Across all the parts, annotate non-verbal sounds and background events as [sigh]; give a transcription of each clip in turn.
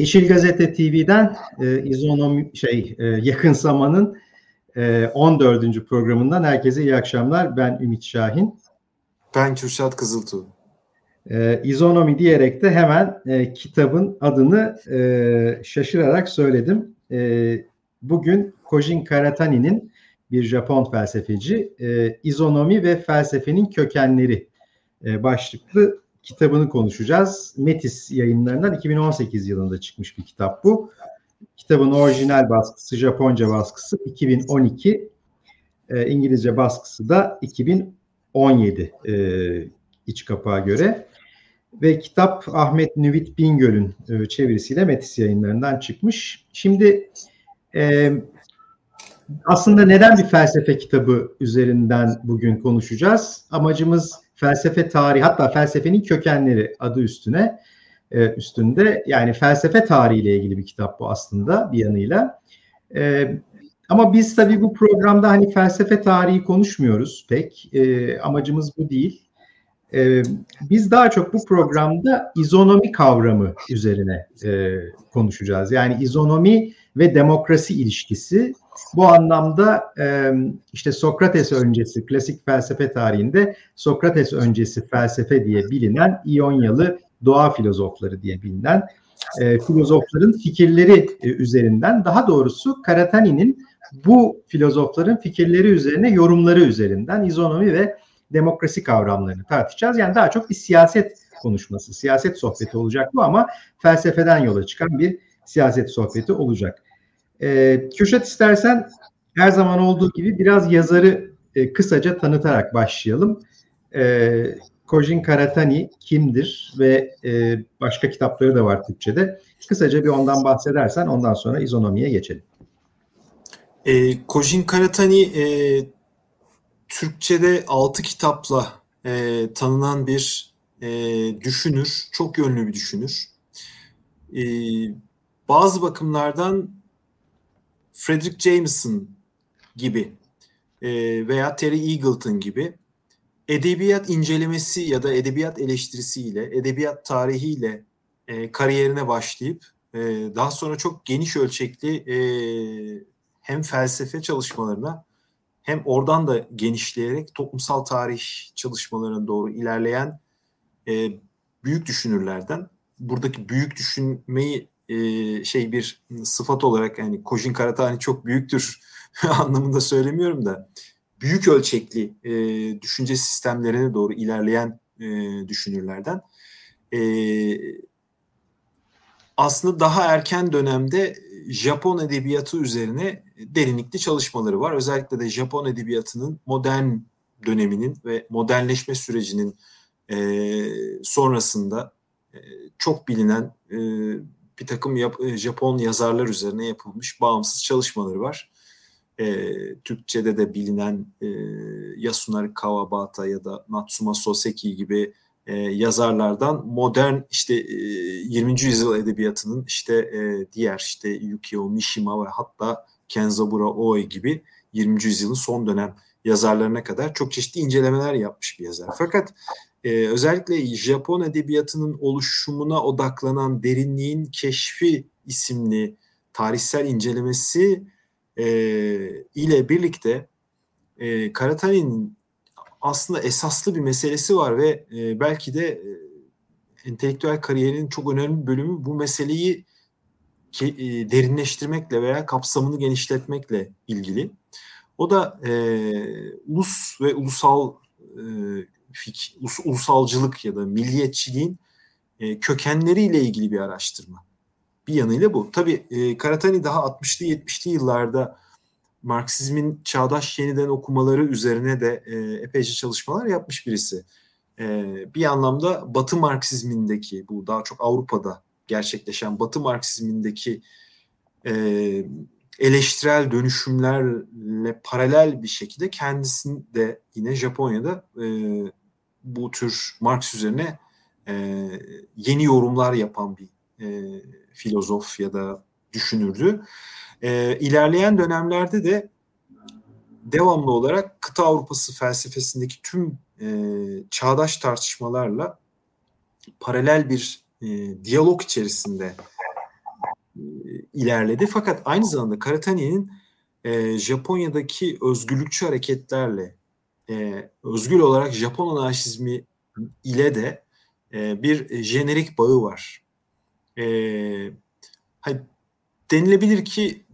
Yeşil Gazete TV'den e, İzonomi şey e, Yakın Zaman'ın e, 14. programından herkese iyi akşamlar. Ben Ümit Şahin. Ben Kürşat Kızıltuğ. E, İzonomi diyerek de hemen e, kitabın adını e, şaşırarak söyledim. E, bugün Kojin Karatani'nin bir Japon felsefeci e, İzonomi ve Felsefenin Kökenleri e, başlıklı kitabını konuşacağız. Metis yayınlarından 2018 yılında çıkmış bir kitap bu. Kitabın orijinal baskısı, Japonca baskısı 2012, e, İngilizce baskısı da 2017 e, iç kapağa göre. Ve kitap Ahmet Nüvit Bingöl'ün e, çevirisiyle Metis yayınlarından çıkmış. Şimdi e, aslında neden bir felsefe kitabı üzerinden bugün konuşacağız? Amacımız felsefe tarihi hatta felsefenin kökenleri adı üstüne e, üstünde yani felsefe tarihiyle ilgili bir kitap bu aslında bir yanıyla. E, ama biz tabii bu programda hani felsefe tarihi konuşmuyoruz pek. E, amacımız bu değil. Biz daha çok bu programda izonomi kavramı üzerine konuşacağız. Yani izonomi ve demokrasi ilişkisi bu anlamda işte Sokrates öncesi klasik felsefe tarihinde Sokrates öncesi felsefe diye bilinen İyonyalı doğa filozofları diye bilinen filozofların fikirleri üzerinden daha doğrusu Karatani'nin bu filozofların fikirleri üzerine yorumları üzerinden izonomi ve demokrasi kavramlarını tartışacağız. Yani daha çok bir siyaset konuşması, siyaset sohbeti olacak bu ama felsefeden yola çıkan bir siyaset sohbeti olacak. E, Kürşat istersen her zaman olduğu gibi biraz yazarı e, kısaca tanıtarak başlayalım. E, Kojin Karatani kimdir ve e, başka kitapları da var Türkçe'de. Kısaca bir ondan bahsedersen ondan sonra izonomiye geçelim. E, Kojin Karatani e, Türkçe'de altı kitapla e, tanınan bir e, düşünür, çok yönlü bir düşünür. E, bazı bakımlardan Frederick Jameson gibi e, veya Terry Eagleton gibi edebiyat incelemesi ya da edebiyat eleştirisiyle, edebiyat tarihiyle e, kariyerine başlayıp e, daha sonra çok geniş ölçekli e, hem felsefe çalışmalarına hem oradan da genişleyerek toplumsal tarih çalışmalarına doğru ilerleyen e, büyük düşünürlerden. Buradaki büyük düşünmeyi e, şey bir sıfat olarak yani Kojin Karatani çok büyüktür [laughs] anlamında söylemiyorum da büyük ölçekli e, düşünce sistemlerine doğru ilerleyen e, düşünürlerden. E, aslında daha erken dönemde Japon edebiyatı üzerine derinlikli çalışmaları var. Özellikle de Japon edebiyatının modern döneminin ve modernleşme sürecinin e, sonrasında e, çok bilinen e, bir takım yap, e, Japon yazarlar üzerine yapılmış bağımsız çalışmaları var. E, Türkçe'de de bilinen e, Yasunari Kawabata ya da Natsuma Soseki gibi e, yazarlardan modern işte e, 20. yüzyıl edebiyatının işte e, diğer işte Yukio Mishima ve hatta Kenzaburo Oe gibi 20. yüzyılın son dönem yazarlarına kadar çok çeşitli incelemeler yapmış bir yazar. Fakat e, özellikle Japon edebiyatının oluşumuna odaklanan derinliğin keşfi isimli tarihsel incelemesi e, ile birlikte e, Karatani'nin aslında esaslı bir meselesi var ve e, belki de e, entelektüel kariyerinin çok önemli bir bölümü bu meseleyi ki, e, derinleştirmekle veya kapsamını genişletmekle ilgili. O da e, ulus ve ulusal e, fik, ulusalcılık ya da milliyetçiliğin e, kökenleriyle ilgili bir araştırma. Bir yanıyla bu. Tabii e, Karatani daha 60'lı 70'li yıllarda Marksizmin çağdaş yeniden okumaları üzerine de e, epeyce çalışmalar yapmış birisi. E, bir anlamda Batı Marksizmindeki bu daha çok Avrupa'da gerçekleşen Batı Marksizmindeki e, eleştirel dönüşümlerle paralel bir şekilde kendisini de yine Japonya'da e, bu tür Marx üzerine e, yeni yorumlar yapan bir e, filozof ya da düşünürdü. E, ilerleyen dönemlerde de devamlı olarak kıta Avrupası felsefesindeki tüm e, çağdaş tartışmalarla paralel bir e, diyalog içerisinde ilerledi. Fakat aynı zamanda Karatani'nin e, Japonya'daki özgürlükçü hareketlerle e, özgür olarak Japon anarşizmi ile de e, bir jenerik bağı var. E, hani denilebilir ki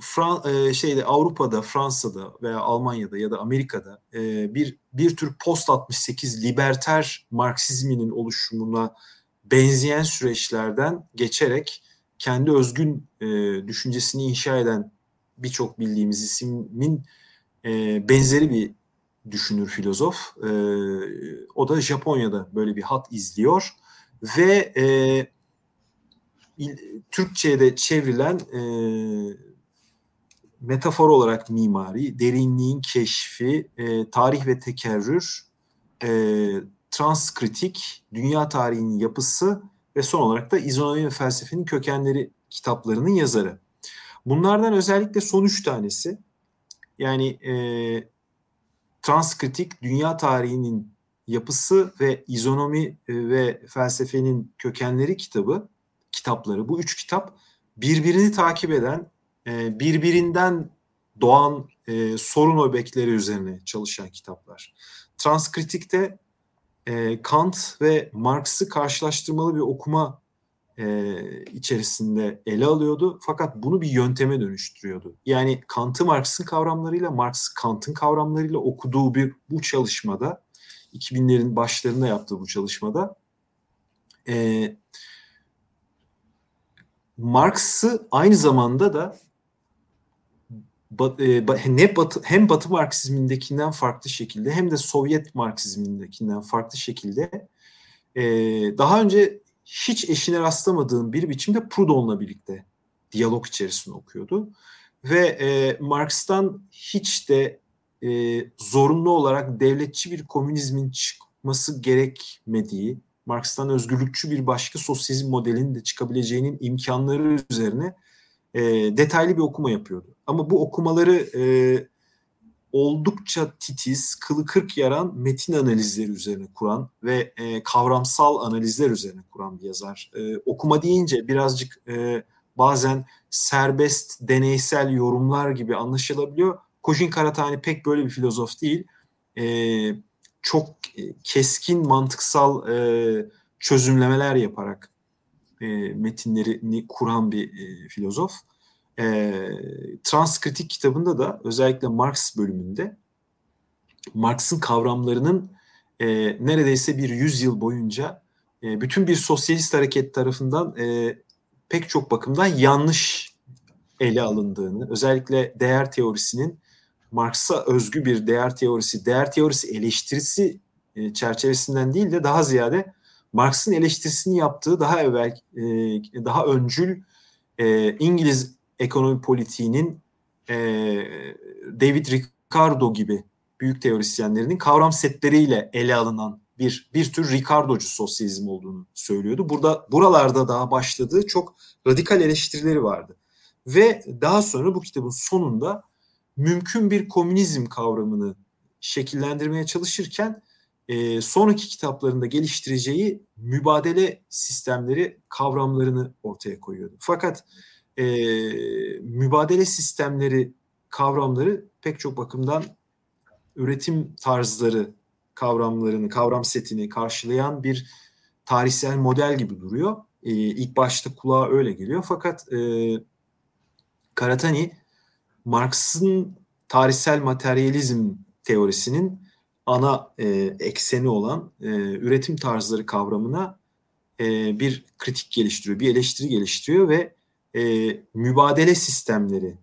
Fran e, şeyde Avrupa'da, Fransa'da veya Almanya'da ya da Amerika'da e, bir bir tür post 68 liberter Marksizminin oluşumuna benzeyen süreçlerden geçerek kendi özgün e, düşüncesini inşa eden birçok bildiğimiz ismin e, benzeri bir düşünür filozof. E, o da Japonya'da böyle bir hat izliyor ve e, Türkçe'de çevrilen e, metafor olarak mimari, derinliğin keşfi, e, tarih ve tekerrür, e, transkritik, dünya tarihinin yapısı ve son olarak da izonomi ve felsefenin kökenleri kitaplarının yazarı. Bunlardan özellikle son üç tanesi yani e, transkritik, dünya tarihinin yapısı ve izonomi e, ve felsefenin kökenleri kitabı, kitapları bu üç kitap birbirini takip eden e, birbirinden doğan e, sorun öbekleri üzerine çalışan kitaplar. Transkritik'te Kant ve Marx'ı karşılaştırmalı bir okuma e, içerisinde ele alıyordu. Fakat bunu bir yönteme dönüştürüyordu. Yani Kant'ı Marx'ın kavramlarıyla, Marx Kant'ın kavramlarıyla okuduğu bir bu çalışmada, 2000'lerin başlarında yaptığı bu çalışmada e, Marx'ı aynı zamanda da e, hem Batı Marksizmindekinden farklı şekilde hem de Sovyet Marksizmindekinden farklı şekilde e, daha önce hiç eşine rastlamadığım bir biçimde Proudhon'la birlikte diyalog içerisinde okuyordu. Ve e, Marx'tan hiç de e, zorunlu olarak devletçi bir komünizmin çıkması gerekmediği, Marx'tan özgürlükçü bir başka sosyalizm modelinin de çıkabileceğinin imkanları üzerine e, detaylı bir okuma yapıyordu. Ama bu okumaları e, oldukça titiz, kılı kırk yaran metin analizleri üzerine kuran ve e, kavramsal analizler üzerine kuran bir yazar. E, okuma deyince birazcık e, bazen serbest, deneysel yorumlar gibi anlaşılabiliyor. Kojin Karatani pek böyle bir filozof değil. E, çok keskin, mantıksal e, çözümlemeler yaparak e, metinlerini kuran bir e, filozof. E, Transkritik kitabında da özellikle Marx bölümünde Marx'ın kavramlarının e, neredeyse bir yüzyıl boyunca e, bütün bir sosyalist hareket tarafından e, pek çok bakımdan yanlış ele alındığını, özellikle değer teorisinin Marx'a özgü bir değer teorisi, değer teorisi eleştirisi e, çerçevesinden değil de daha ziyade Marx'ın eleştirisini yaptığı daha evvel, e, daha öncül e, İngiliz ekonomi politiğinin e, David Ricardo gibi büyük teorisyenlerinin kavram setleriyle ele alınan bir bir tür Ricardocu sosyalizm olduğunu söylüyordu. Burada buralarda daha başladığı çok radikal eleştirileri vardı. Ve daha sonra bu kitabın sonunda mümkün bir komünizm kavramını şekillendirmeye çalışırken e, sonraki kitaplarında geliştireceği mübadele sistemleri kavramlarını ortaya koyuyordu. Fakat e, mübadele sistemleri kavramları pek çok bakımdan üretim tarzları kavramlarını, kavram setini karşılayan bir tarihsel model gibi duruyor. E, ilk başta kulağa öyle geliyor. Fakat e, Karatani Marx'ın tarihsel materyalizm teorisinin ana e, ekseni olan e, üretim tarzları kavramına e, bir kritik geliştiriyor, bir eleştiri geliştiriyor ve e, mübadele sistemleri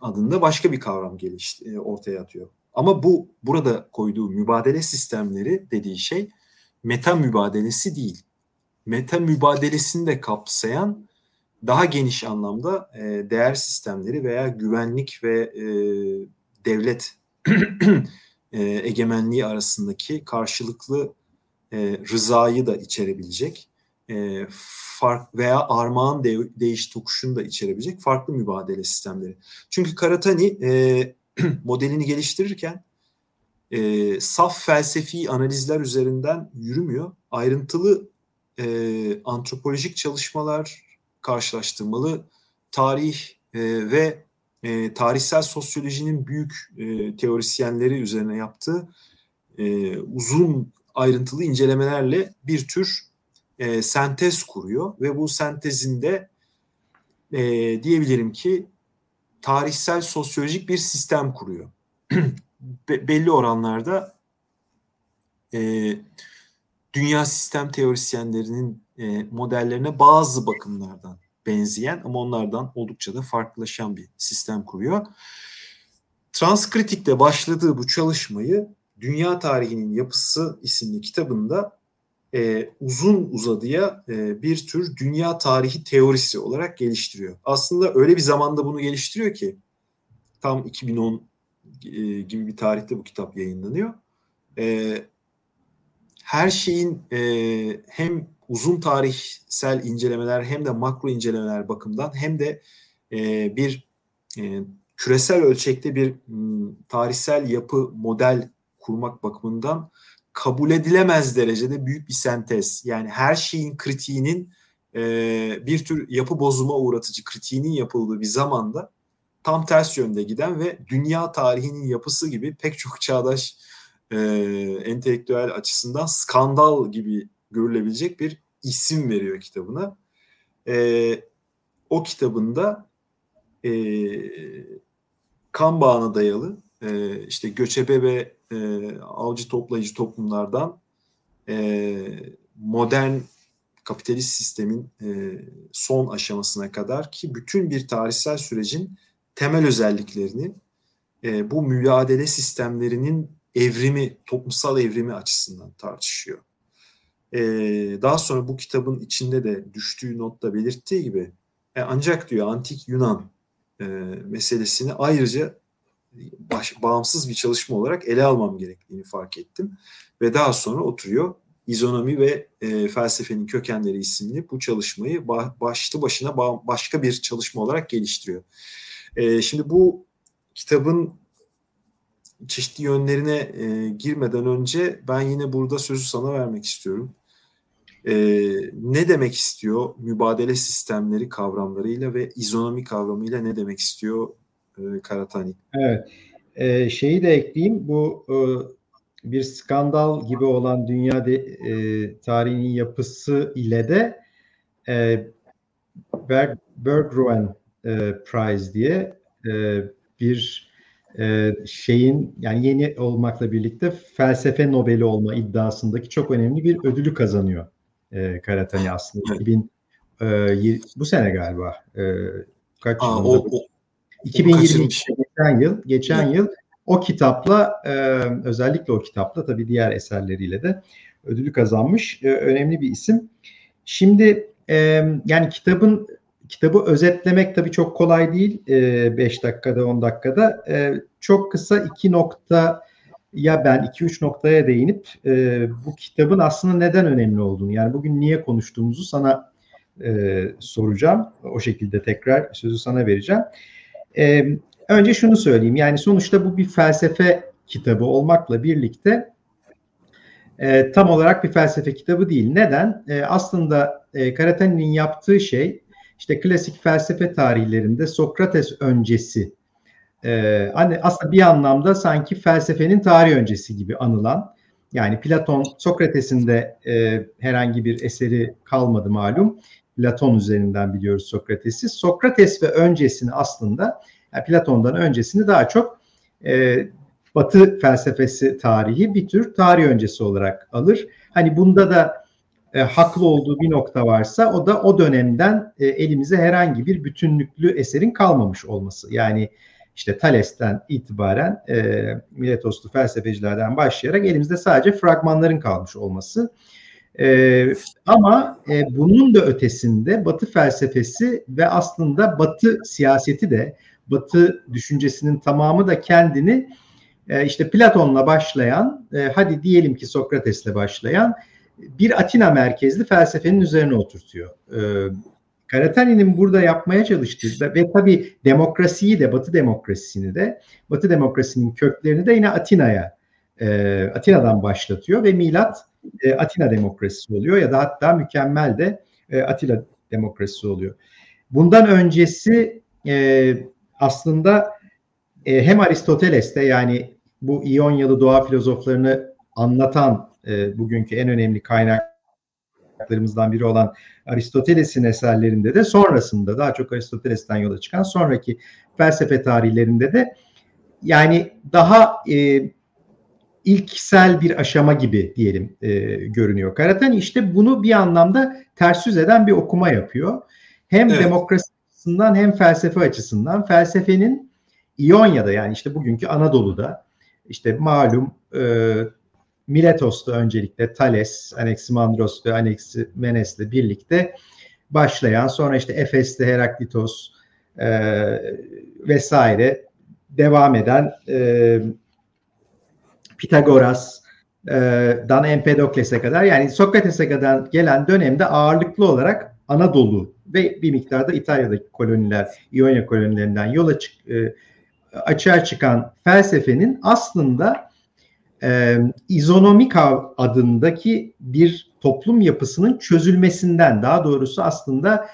adında başka bir kavram gelişti, e, ortaya atıyor. Ama bu burada koyduğu mübadele sistemleri dediği şey meta mübadelesi değil. Meta mübadelesini de kapsayan daha geniş anlamda e, değer sistemleri veya güvenlik ve e, devlet [clears throat] e, egemenliği arasındaki karşılıklı e, rızayı da içerebilecek e, fark veya armağan de, değiş tokuşunu da içerebilecek farklı mübadele sistemleri. Çünkü Karatani e, [clears throat] modelini geliştirirken e, saf felsefi analizler üzerinden yürümüyor. Ayrıntılı e, antropolojik çalışmalar, karşılaştırmalı tarih e, ve e, tarihsel sosyolojinin büyük e, teorisyenleri üzerine yaptığı e, uzun ayrıntılı incelemelerle bir tür e, sentez kuruyor ve bu sentezinde e, diyebilirim ki tarihsel sosyolojik bir sistem kuruyor. [clears throat] Be- belli oranlarda e, dünya sistem teorisyenlerinin e, modellerine bazı bakımlardan benzeyen ama onlardan oldukça da farklılaşan bir sistem kuruyor. Transkritik'te başladığı bu çalışmayı Dünya Tarihinin Yapısı isimli kitabında e, uzun uzadıya e, bir tür dünya tarihi teorisi olarak geliştiriyor. Aslında öyle bir zamanda bunu geliştiriyor ki tam 2010 e, gibi bir tarihte bu kitap yayınlanıyor. E, her şeyin e, hem uzun tarihsel incelemeler hem de makro incelemeler bakımından hem de e, bir e, küresel ölçekte bir m, tarihsel yapı model kurmak bakımından kabul edilemez derecede büyük bir sentez. Yani her şeyin kritiğinin e, bir tür yapı bozuma uğratıcı kritiğinin yapıldığı bir zamanda tam ters yönde giden ve dünya tarihinin yapısı gibi pek çok çağdaş e, entelektüel açısından skandal gibi görülebilecek bir isim veriyor kitabına. E, o kitabında e, kan bağına dayalı e, işte göçebe ve e, avcı toplayıcı toplumlardan e, modern kapitalist sistemin e, son aşamasına kadar ki bütün bir tarihsel sürecin temel özelliklerini e, bu mücadele sistemlerinin evrimi, toplumsal evrimi açısından tartışıyor. E, daha sonra bu kitabın içinde de düştüğü notta belirttiği gibi e, ancak diyor antik Yunan e, meselesini ayrıca baş, bağımsız bir çalışma olarak ele almam gerektiğini fark ettim. Ve daha sonra oturuyor İzonomi ve e, Felsefenin Kökenleri isimli bu çalışmayı başlı başına başka bir çalışma olarak geliştiriyor. E, şimdi bu kitabın çeşitli yönlerine e, girmeden önce ben yine burada sözü sana vermek istiyorum. E, ne demek istiyor mübadele sistemleri kavramlarıyla ve izonomi kavramıyla ne demek istiyor e, Karatani? Evet. E, şeyi de ekleyeyim. Bu e, bir skandal gibi olan dünya de, e, tarihinin yapısı ile de e, Berg, Berggruen e, Prize diye e, bir e, şeyin yani yeni olmakla birlikte felsefe Nobel'i olma iddiasındaki çok önemli bir ödülü kazanıyor e, Karatani aslında. 2000 e, bu sene galiba. E, kaç Aa? O, o, 2022 geçen yıl geçen evet. yıl o kitapla e, özellikle o kitapla tabii diğer eserleriyle de ödülü kazanmış e, önemli bir isim. Şimdi e, yani kitabın kitabı özetlemek tabii çok kolay değil 5 e, dakikada 10 dakikada. E, çok kısa iki nokta ya ben 2-3 noktaya değinip e, bu kitabın aslında neden önemli olduğunu yani bugün niye konuştuğumuzu sana e, soracağım. O şekilde tekrar sözü sana vereceğim. E, önce şunu söyleyeyim yani sonuçta bu bir felsefe kitabı olmakla birlikte e, tam olarak bir felsefe kitabı değil. Neden? E, aslında e, Karatani'nin yaptığı şey işte klasik felsefe tarihlerinde Sokrates öncesi e, hani aslında bir anlamda sanki felsefenin tarih öncesi gibi anılan yani Platon Sokrates'in de e, herhangi bir eseri kalmadı malum. Platon üzerinden biliyoruz Sokrates'i. Sokrates ve öncesini aslında yani Platon'dan öncesini daha çok e, Batı felsefesi tarihi bir tür tarih öncesi olarak alır. Hani bunda da e, haklı olduğu bir nokta varsa o da o dönemden e, elimize herhangi bir bütünlüklü eserin kalmamış olması. Yani işte Thales'ten itibaren e, Miletoslu felsefecilerden başlayarak elimizde sadece fragmanların kalmış olması. E, ama e, bunun da ötesinde Batı felsefesi ve aslında Batı siyaseti de Batı düşüncesinin tamamı da kendini e, işte Platon'la başlayan, e, hadi diyelim ki Sokrates'le başlayan bir Atina merkezli felsefenin üzerine oturtuyor. E, Karatani'nin burada yapmaya çalıştığı ve tabii demokrasiyi de Batı demokrasisini de Batı demokrasinin köklerini de yine Atina'ya e, Atina'dan başlatıyor ve milat e, Atina demokrasisi oluyor ya da hatta mükemmel de e, Atilla demokrasisi oluyor. Bundan öncesi e, aslında e, hem Aristoteles'te yani bu İonyalı doğa filozoflarını anlatan e, bugünkü en önemli kaynaklarımızdan biri olan Aristoteles'in eserlerinde de sonrasında daha çok Aristoteles'ten yola çıkan sonraki felsefe tarihlerinde de yani daha e, ilksel bir aşama gibi diyelim e, görünüyor. Karaten işte bunu bir anlamda ters yüz eden bir okuma yapıyor. Hem evet. demokrasi açısından hem felsefe açısından felsefenin İonya'da yani işte bugünkü Anadolu'da işte malum e, Miletos'ta öncelikle Thales, Anaximandros ve Anaximenes'le birlikte başlayan sonra işte Efes'te Heraklitos e, vesaire devam eden e, Pitagoras, e, Dan Empedokles'e kadar yani Sokrates'e kadar gelen dönemde ağırlıklı olarak Anadolu ve bir miktarda İtalya'daki koloniler, İonya kolonilerinden yola çık, e, açığa çıkan felsefenin aslında e, izonomik adındaki bir toplum yapısının çözülmesinden daha doğrusu aslında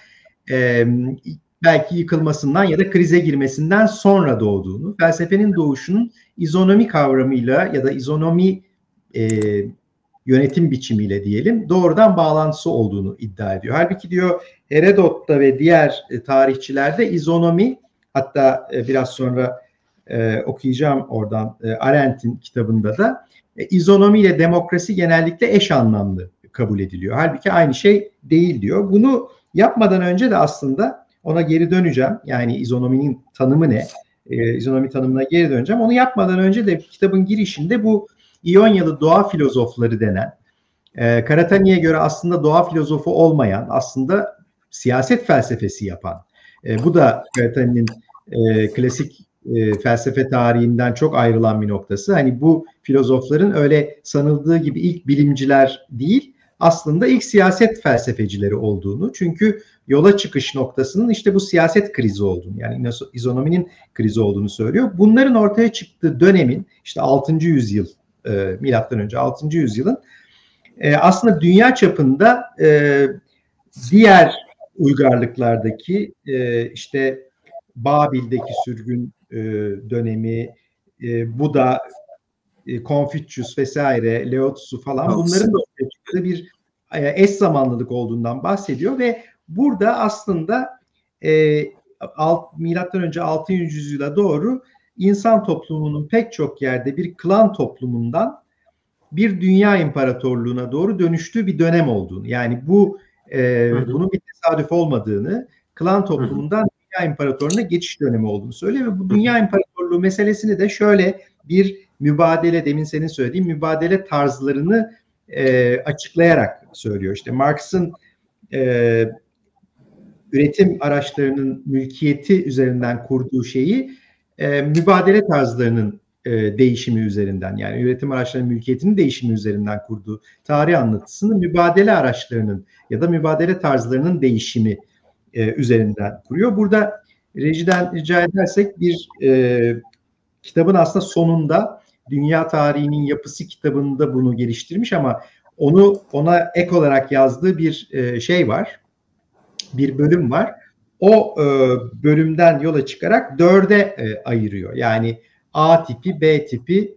e, belki yıkılmasından ya da krize girmesinden sonra doğduğunu, felsefenin doğuşunun izonomi kavramıyla ya da izonomi e, yönetim biçimiyle diyelim doğrudan bağlantısı olduğunu iddia ediyor. Halbuki diyor Herodot'ta ve diğer e, tarihçilerde izonomi hatta e, biraz sonra e, okuyacağım oradan e, Arendt'in kitabında da e, izonomi ile demokrasi genellikle eş anlamlı kabul ediliyor. Halbuki aynı şey değil diyor. Bunu yapmadan önce de aslında ona geri döneceğim. Yani izonominin tanımı ne? E, izonomi tanımına geri döneceğim. Onu yapmadan önce de kitabın girişinde bu İonyalı doğa filozofları denen e, Karatani'ye göre aslında doğa filozofu olmayan aslında siyaset felsefesi yapan e, bu da Karatani'nin e, klasik e, felsefe tarihinden çok ayrılan bir noktası. Hani bu filozofların öyle sanıldığı gibi ilk bilimciler değil, aslında ilk siyaset felsefecileri olduğunu. Çünkü yola çıkış noktasının işte bu siyaset krizi olduğunu, yani izonominin krizi olduğunu söylüyor. Bunların ortaya çıktığı dönemin işte 6. yüzyıl e, milattan önce 6. yüzyılın e, aslında dünya çapında e, diğer uygarlıklardaki e, işte Babil'deki sürgün e, dönemi, e, Buda, e, Confucius vesaire, Lao Tzu falan bunların da ortaya bir e, eş zamanlılık olduğundan bahsediyor ve burada aslında e, alt, milattan önce 6. yüzyıla doğru insan toplumunun pek çok yerde bir klan toplumundan bir dünya imparatorluğuna doğru dönüştüğü bir dönem olduğunu yani bu e, bunun bir tesadüf olmadığını klan toplumundan Dünya İmparatorluğu'na geçiş dönemi olduğunu söylüyor ve bu Dünya İmparatorluğu meselesini de şöyle bir mübadele demin senin söylediğin mübadele tarzlarını e, açıklayarak söylüyor. İşte Marx'ın e, üretim araçlarının mülkiyeti üzerinden kurduğu şeyi e, mübadele tarzlarının e, değişimi üzerinden yani üretim araçlarının mülkiyetinin değişimi üzerinden kurduğu tarih anlatısını mübadele araçlarının ya da mübadele tarzlarının değişimi e, üzerinden kuruyor. Burada rejiden rica edersek bir e, kitabın aslında sonunda Dünya Tarihinin Yapısı kitabında bunu geliştirmiş ama onu ona ek olarak yazdığı bir e, şey var. Bir bölüm var. O e, bölümden yola çıkarak dörde e, ayırıyor. Yani A tipi, B tipi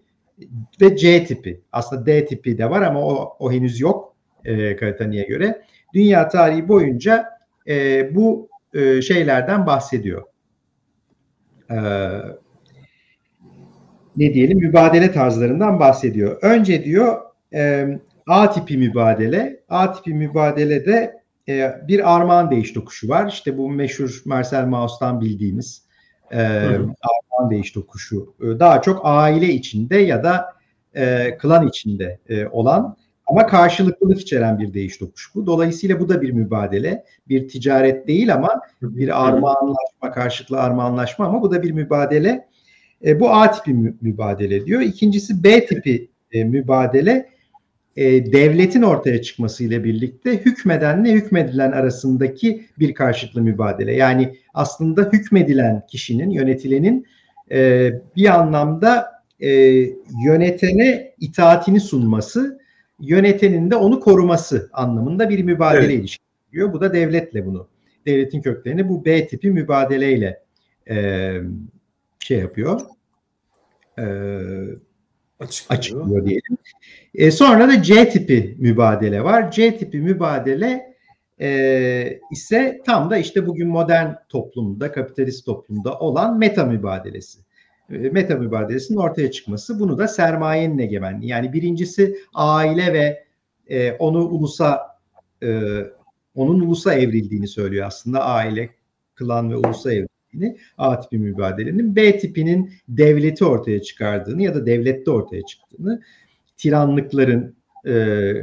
ve C tipi. Aslında D tipi de var ama o, o henüz yok e, Karatani'ye göre. Dünya tarihi boyunca e, bu e, şeylerden bahsediyor. E, ne diyelim mübadele tarzlarından bahsediyor. Önce diyor e, A tipi mübadele. A tipi mübadelede e, bir armağan değiş tokuşu var. İşte bu meşhur Marcel Mauss'tan bildiğimiz e, armağan değiş tokuşu. E, daha çok aile içinde ya da e, klan içinde e, olan ama karşılıklılık içeren bir değiş tokuş bu. Dolayısıyla bu da bir mübadele. Bir ticaret değil ama bir armağanlaşma, karşılıklı armağanlaşma ama bu da bir mübadele. E, bu A tipi mü, mübadele diyor. İkincisi B tipi e, mübadele e, devletin ortaya çıkmasıyla birlikte hükmedenle hükmedilen arasındaki bir karşılıklı mübadele. Yani aslında hükmedilen kişinin, yönetilenin e, bir anlamda e, yönetene itaatini sunması yönetenin de onu koruması anlamında bir mübadele evet. ilişkisi Bu da devletle bunu devletin köklerini bu B tipi mübadeleyle e, şey yapıyor. E, açıklıyor. açıklıyor diyelim. E, sonra da C tipi mübadele var. C tipi mübadele e, ise tam da işte bugün modern toplumda, kapitalist toplumda olan meta mübadelesi. E, meta mübadelesinin ortaya çıkması. Bunu da sermayenin egemenliği. Yani birincisi aile ve e, onu ulusa e, onun ulusa evrildiğini söylüyor aslında aile, klan ve ulusa evrildiğini A tipi mübadelenin B tipinin devleti ortaya çıkardığını ya da devlette ortaya çıktığını tiranlıkların e,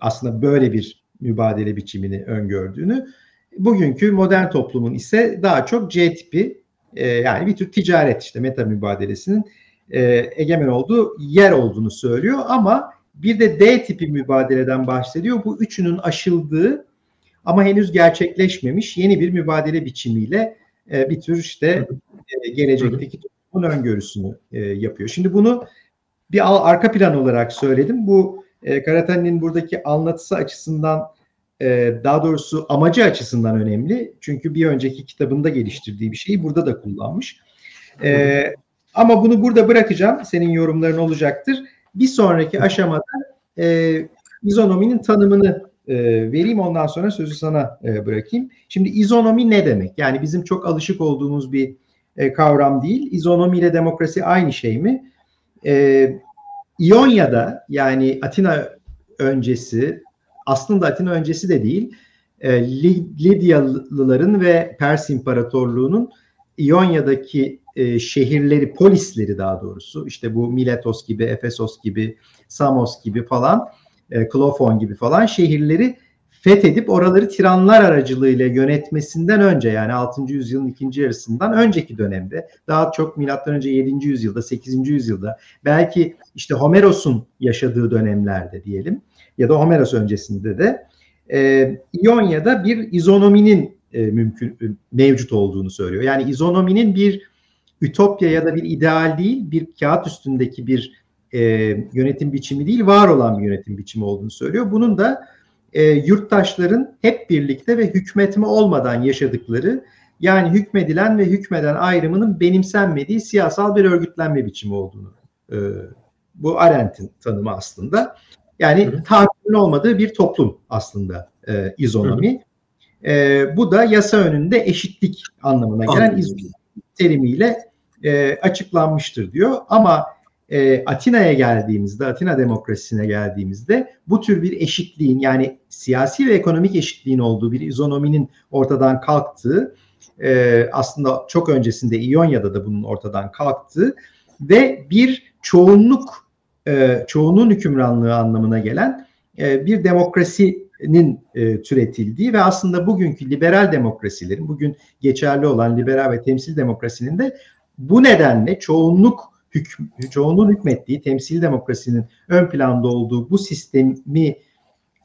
aslında böyle bir mübadele biçimini öngördüğünü bugünkü modern toplumun ise daha çok C tipi e, yani bir tür ticaret işte meta mübadelesinin e, egemen olduğu yer olduğunu söylüyor ama bir de D tipi mübadeleden bahsediyor. Bu üçünün aşıldığı ama henüz gerçekleşmemiş yeni bir mübadele biçimiyle e, bir tür işte e, gelecekteki toplumun öngörüsünü e, yapıyor. Şimdi bunu bir arka plan olarak söyledim. Bu e, Karatani'nin buradaki anlatısı açısından e, daha doğrusu amacı açısından önemli. Çünkü bir önceki kitabında geliştirdiği bir şeyi burada da kullanmış. E, ama bunu burada bırakacağım. Senin yorumların olacaktır. Bir sonraki aşamada e, izonominin tanımını e, vereyim ondan sonra sözü sana e, bırakayım. Şimdi izonomi ne demek? Yani bizim çok alışık olduğumuz bir e, kavram değil. İzonomi ile demokrasi aynı şey mi? E, İonya'da yani Atina öncesi aslında Atina öncesi de değil Lidyalıların ve Pers İmparatorluğu'nun İonya'daki şehirleri, polisleri daha doğrusu işte bu Miletos gibi, Efesos gibi, Samos gibi falan, e, Klofon gibi falan şehirleri fethedip oraları tiranlar aracılığıyla yönetmesinden önce yani 6. yüzyılın ikinci yarısından önceki dönemde daha çok milattan önce 7. yüzyılda 8. yüzyılda belki işte Homeros'un yaşadığı dönemlerde diyelim ya da Homeros öncesinde de e, İonya'da bir izonominin e, mümkün e, mevcut olduğunu söylüyor. Yani izonominin bir ütopya ya da bir ideal değil, bir kağıt üstündeki bir e, yönetim biçimi değil, var olan bir yönetim biçimi olduğunu söylüyor. Bunun da e, yurttaşların hep birlikte ve hükmetme olmadan yaşadıkları yani hükmedilen ve hükmeden ayrımının benimsenmediği siyasal bir örgütlenme biçimi olduğunu e, bu Arendt'in tanımı aslında. Yani tahakkümün olmadığı bir toplum aslında e, izonomi. E, bu da yasa önünde eşitlik anlamına gelen izonomi terimiyle e, açıklanmıştır diyor. Ama e, Atina'ya geldiğimizde, Atina demokrasisine geldiğimizde bu tür bir eşitliğin yani siyasi ve ekonomik eşitliğin olduğu bir izonominin ortadan kalktığı, e, aslında çok öncesinde İonya'da da bunun ortadan kalktığı ve bir çoğunluk, e, çoğunluğun hükümranlığı anlamına gelen e, bir demokrasinin e, türetildiği ve aslında bugünkü liberal demokrasilerin, bugün geçerli olan liberal ve temsil demokrasinin de bu nedenle çoğunluk hükm, çoğunluğun hükmettiği temsil demokrasinin ön planda olduğu bu sistemi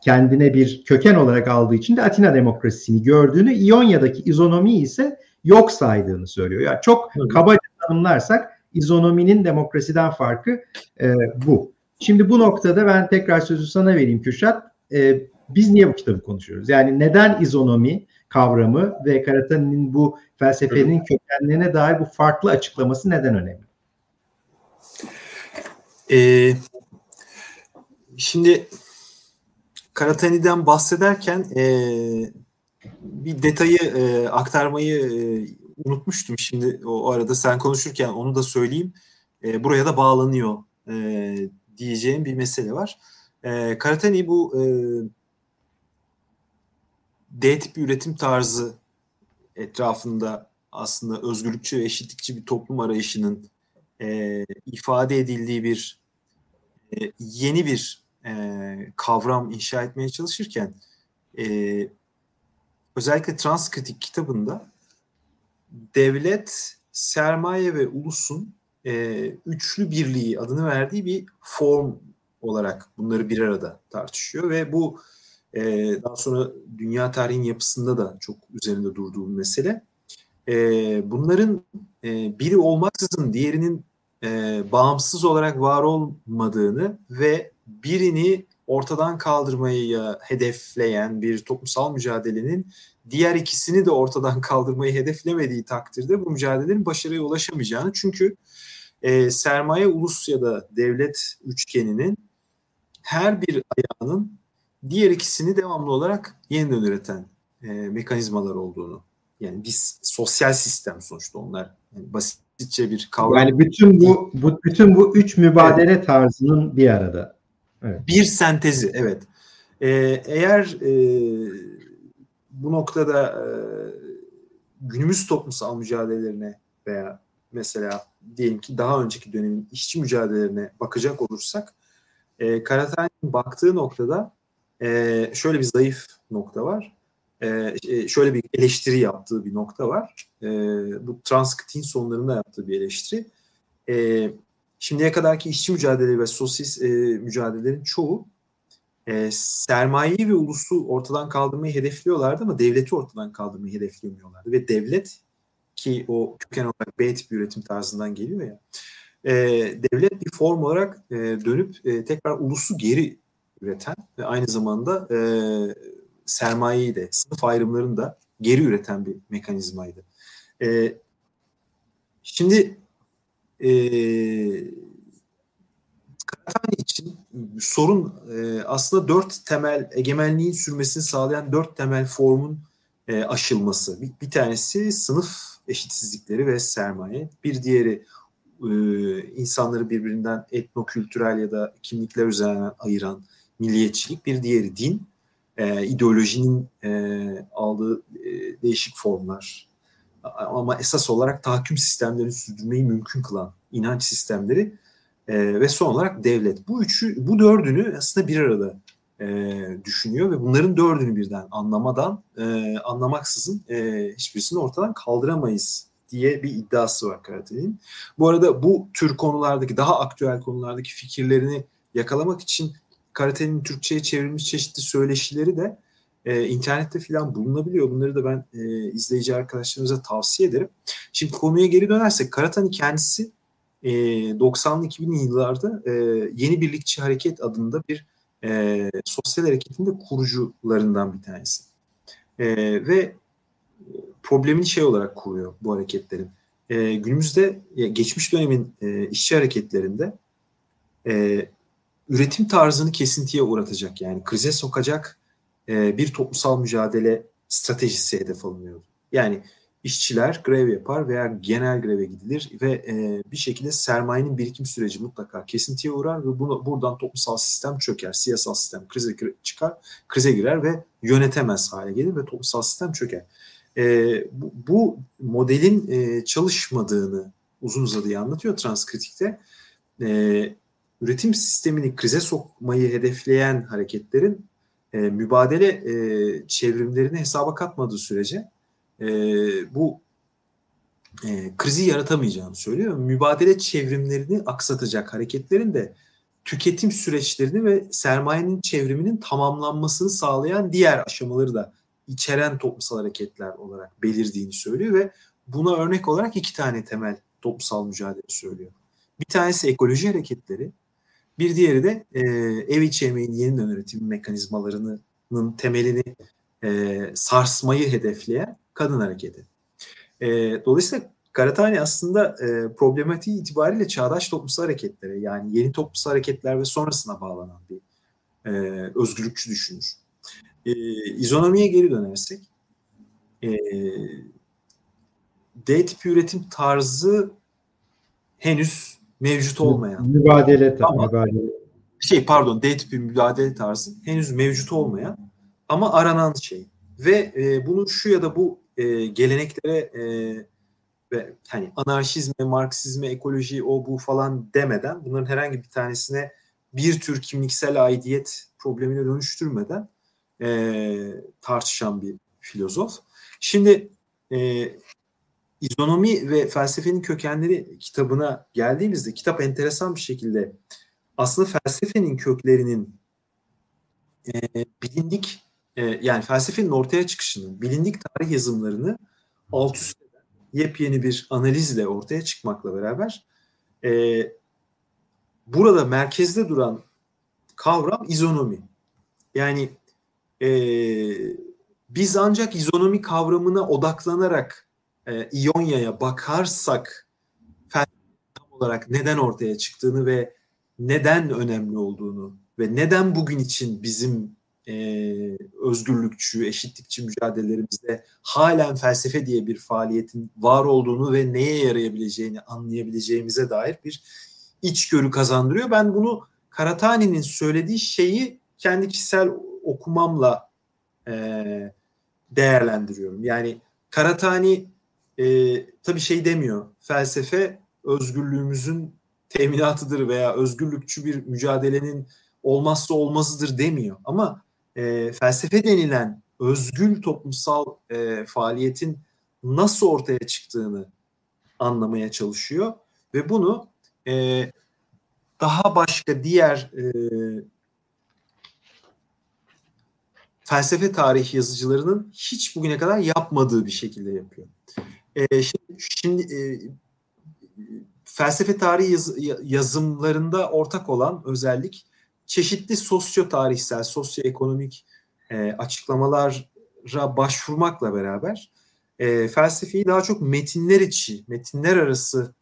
kendine bir köken olarak aldığı için de Atina demokrasisini gördüğünü, İonya'daki izonomi ise yok saydığını söylüyor. Yani çok kabaca tanımlarsak izonominin demokrasiden farkı e, bu. Şimdi bu noktada ben tekrar sözü sana vereyim Kürşat. E, biz niye bu kitabı konuşuyoruz? Yani neden izonomi kavramı ve Karatani'nin bu felsefenin kökenlerine dair bu farklı açıklaması neden önemli? Ee, şimdi Karatani'den bahsederken e, bir detayı e, aktarmayı e, unutmuştum. Şimdi o, o arada sen konuşurken onu da söyleyeyim. E, buraya da bağlanıyor e, diyeceğim bir mesele var. E, Karatani bu e, D tipi üretim tarzı etrafında aslında özgürlükçü ve eşitlikçi bir toplum arayışının e, ifade edildiği bir e, yeni bir e, kavram inşa etmeye çalışırken e, özellikle Transkritik kitabında devlet, sermaye ve ulusun e, üçlü birliği adını verdiği bir form olarak bunları bir arada tartışıyor ve bu e, daha sonra dünya tarihin yapısında da çok üzerinde durduğum mesele. E, bunların e, biri olmaksızın diğerinin e, bağımsız olarak var olmadığını ve birini ortadan kaldırmayı hedefleyen bir toplumsal mücadelenin diğer ikisini de ortadan [laughs] kaldırmayı hedeflemediği takdirde bu mücadelelerin başarıya ulaşamayacağını çünkü e, sermaye ulus ya da devlet üçgeninin her bir ayağının diğer ikisini devamlı olarak yeniden üreten e, mekanizmalar olduğunu yani biz sosyal sistem sonuçta onlar yani basitçe bir kavram. Yani bütün bu, bu bütün bu üç mübadele evet. tarzının bir arada. Evet. Bir sentezi evet. Ee, eğer e, bu noktada e, günümüz toplumsal mücadelelerine veya mesela diyelim ki daha önceki dönemin işçi mücadelelerine bakacak olursak e, Karatay'ın baktığı noktada e, şöyle bir zayıf nokta var. E, e, şöyle bir eleştiri yaptığı bir nokta var. E, bu Transkritik'in sonlarında yaptığı bir eleştiri. E, şimdiye kadarki işçi mücadele ve sosyalist e, mücadelelerin çoğu e, sermayeyi ve ulusu ortadan kaldırmayı hedefliyorlardı ama devleti ortadan kaldırmayı hedeflemiyorlardı. Ve devlet ki o köken olarak B tipi üretim tarzından geliyor ya e, devlet bir form olarak e, dönüp tekrar ulusu geri üreten ve aynı zamanda e, sermayeyi de sınıf ayrımlarını da geri üreten bir mekanizmaydı. E, şimdi e, Karatani için sorun e, aslında dört temel egemenliğin sürmesini sağlayan dört temel formun e, aşılması. Bir, bir tanesi sınıf eşitsizlikleri ve sermaye. Bir diğeri e, insanları birbirinden etnokültürel ya da kimlikler üzerinden ayıran milliyetçilik. Bir diğeri din. E, ideolojinin e, aldığı e, değişik formlar. Ama esas olarak tahakküm sistemlerini sürdürmeyi mümkün kılan inanç sistemleri e, ve son olarak devlet. Bu üçü, bu dördünü aslında bir arada e, düşünüyor ve bunların dördünü birden anlamadan, e, anlamaksızın e, hiçbirisini ortadan kaldıramayız diye bir iddiası var Karate'nin. Bu arada bu tür konulardaki, daha aktüel konulardaki fikirlerini yakalamak için Karate'nin Türkçe'ye çevrilmiş çeşitli söyleşileri de e, internette falan bulunabiliyor. Bunları da ben e, izleyici arkadaşlarımıza tavsiye ederim. Şimdi konuya geri dönersek Karatani kendisi e, 90'lı 2000'li yıllarda e, Yeni Birlikçi Hareket adında bir e, sosyal hareketin de kurucularından bir tanesi. E, ve problemini şey olarak kuruyor bu hareketlerin. E, günümüzde geçmiş dönemin e, işçi hareketlerinde e, üretim tarzını kesintiye uğratacak yani krize sokacak e, bir toplumsal mücadele stratejisi hedef alınıyordu. Yani işçiler grev yapar veya genel greve gidilir ve e, bir şekilde sermayenin birikim süreci mutlaka kesintiye uğrar ve bunu, buradan toplumsal sistem çöker, siyasal sistem krize çıkar, krize girer ve yönetemez hale gelir ve toplumsal sistem çöker. E, bu, bu modelin e, çalışmadığını uzun uzadıya anlatıyor Transkritik'te. E, üretim sistemini krize sokmayı hedefleyen hareketlerin e, mübadele e, çevrimlerini hesaba katmadığı sürece e, bu e, krizi yaratamayacağını söylüyor. Mübadele çevrimlerini aksatacak hareketlerin de tüketim süreçlerini ve sermayenin çevriminin tamamlanmasını sağlayan diğer aşamaları da içeren toplumsal hareketler olarak belirdiğini söylüyor ve buna örnek olarak iki tane temel toplumsal mücadele söylüyor. Bir tanesi ekoloji hareketleri, bir diğeri de e, ev içi emeğin yeniden üretim mekanizmalarının temelini e, sarsmayı hedefleyen kadın hareketi. E, dolayısıyla Karatani aslında e, problematiği itibariyle çağdaş toplumsal hareketlere yani yeni toplumsal hareketler ve sonrasına bağlanan bir e, özgürlükçü düşünür. E, izonomiye geri dönersek e, D tipi üretim tarzı henüz mevcut olmayan. Mübadele, mübadele. Şey pardon D tipi mübadele tarzı henüz mevcut olmayan ama aranan şey. Ve e, bunu şu ya da bu e, geleneklere e, ve hani anarşizme, marksizme, ekoloji, o bu falan demeden bunların herhangi bir tanesine bir tür kimliksel aidiyet problemine dönüştürmeden e, tartışan bir filozof. Şimdi e, İzonomi ve Felsefenin Kökenleri kitabına geldiğimizde kitap enteresan bir şekilde aslında felsefenin köklerinin e, bilindik e, yani felsefenin ortaya çıkışının bilindik tarih yazımlarını alt üst eden yepyeni bir analizle ortaya çıkmakla beraber e, burada merkezde duran kavram izonomi. Yani e, biz ancak izonomi kavramına odaklanarak e, İonya'ya bakarsak tam olarak neden ortaya çıktığını ve neden önemli olduğunu ve neden bugün için bizim e, özgürlükçü, eşitlikçi mücadelelerimizde halen felsefe diye bir faaliyetin var olduğunu ve neye yarayabileceğini anlayabileceğimize dair bir içgörü kazandırıyor. Ben bunu Karatani'nin söylediği şeyi kendi kişisel okumamla e, değerlendiriyorum. Yani Karatani e, tabii şey demiyor. Felsefe özgürlüğümüzün teminatıdır veya özgürlükçü bir mücadelenin olmazsa olmazıdır demiyor. Ama e, felsefe denilen özgül toplumsal e, faaliyetin nasıl ortaya çıktığını anlamaya çalışıyor ve bunu e, daha başka diğer e, felsefe tarih yazıcılarının hiç bugüne kadar yapmadığı bir şekilde yapıyor. E, şimdi şimdi e, felsefe tarihi yaz, yazımlarında ortak olan özellik çeşitli sosyo tarihsel, sosyoekonomik e, açıklamalara başvurmakla beraber e, felsefeyi daha çok metinler içi, metinler arası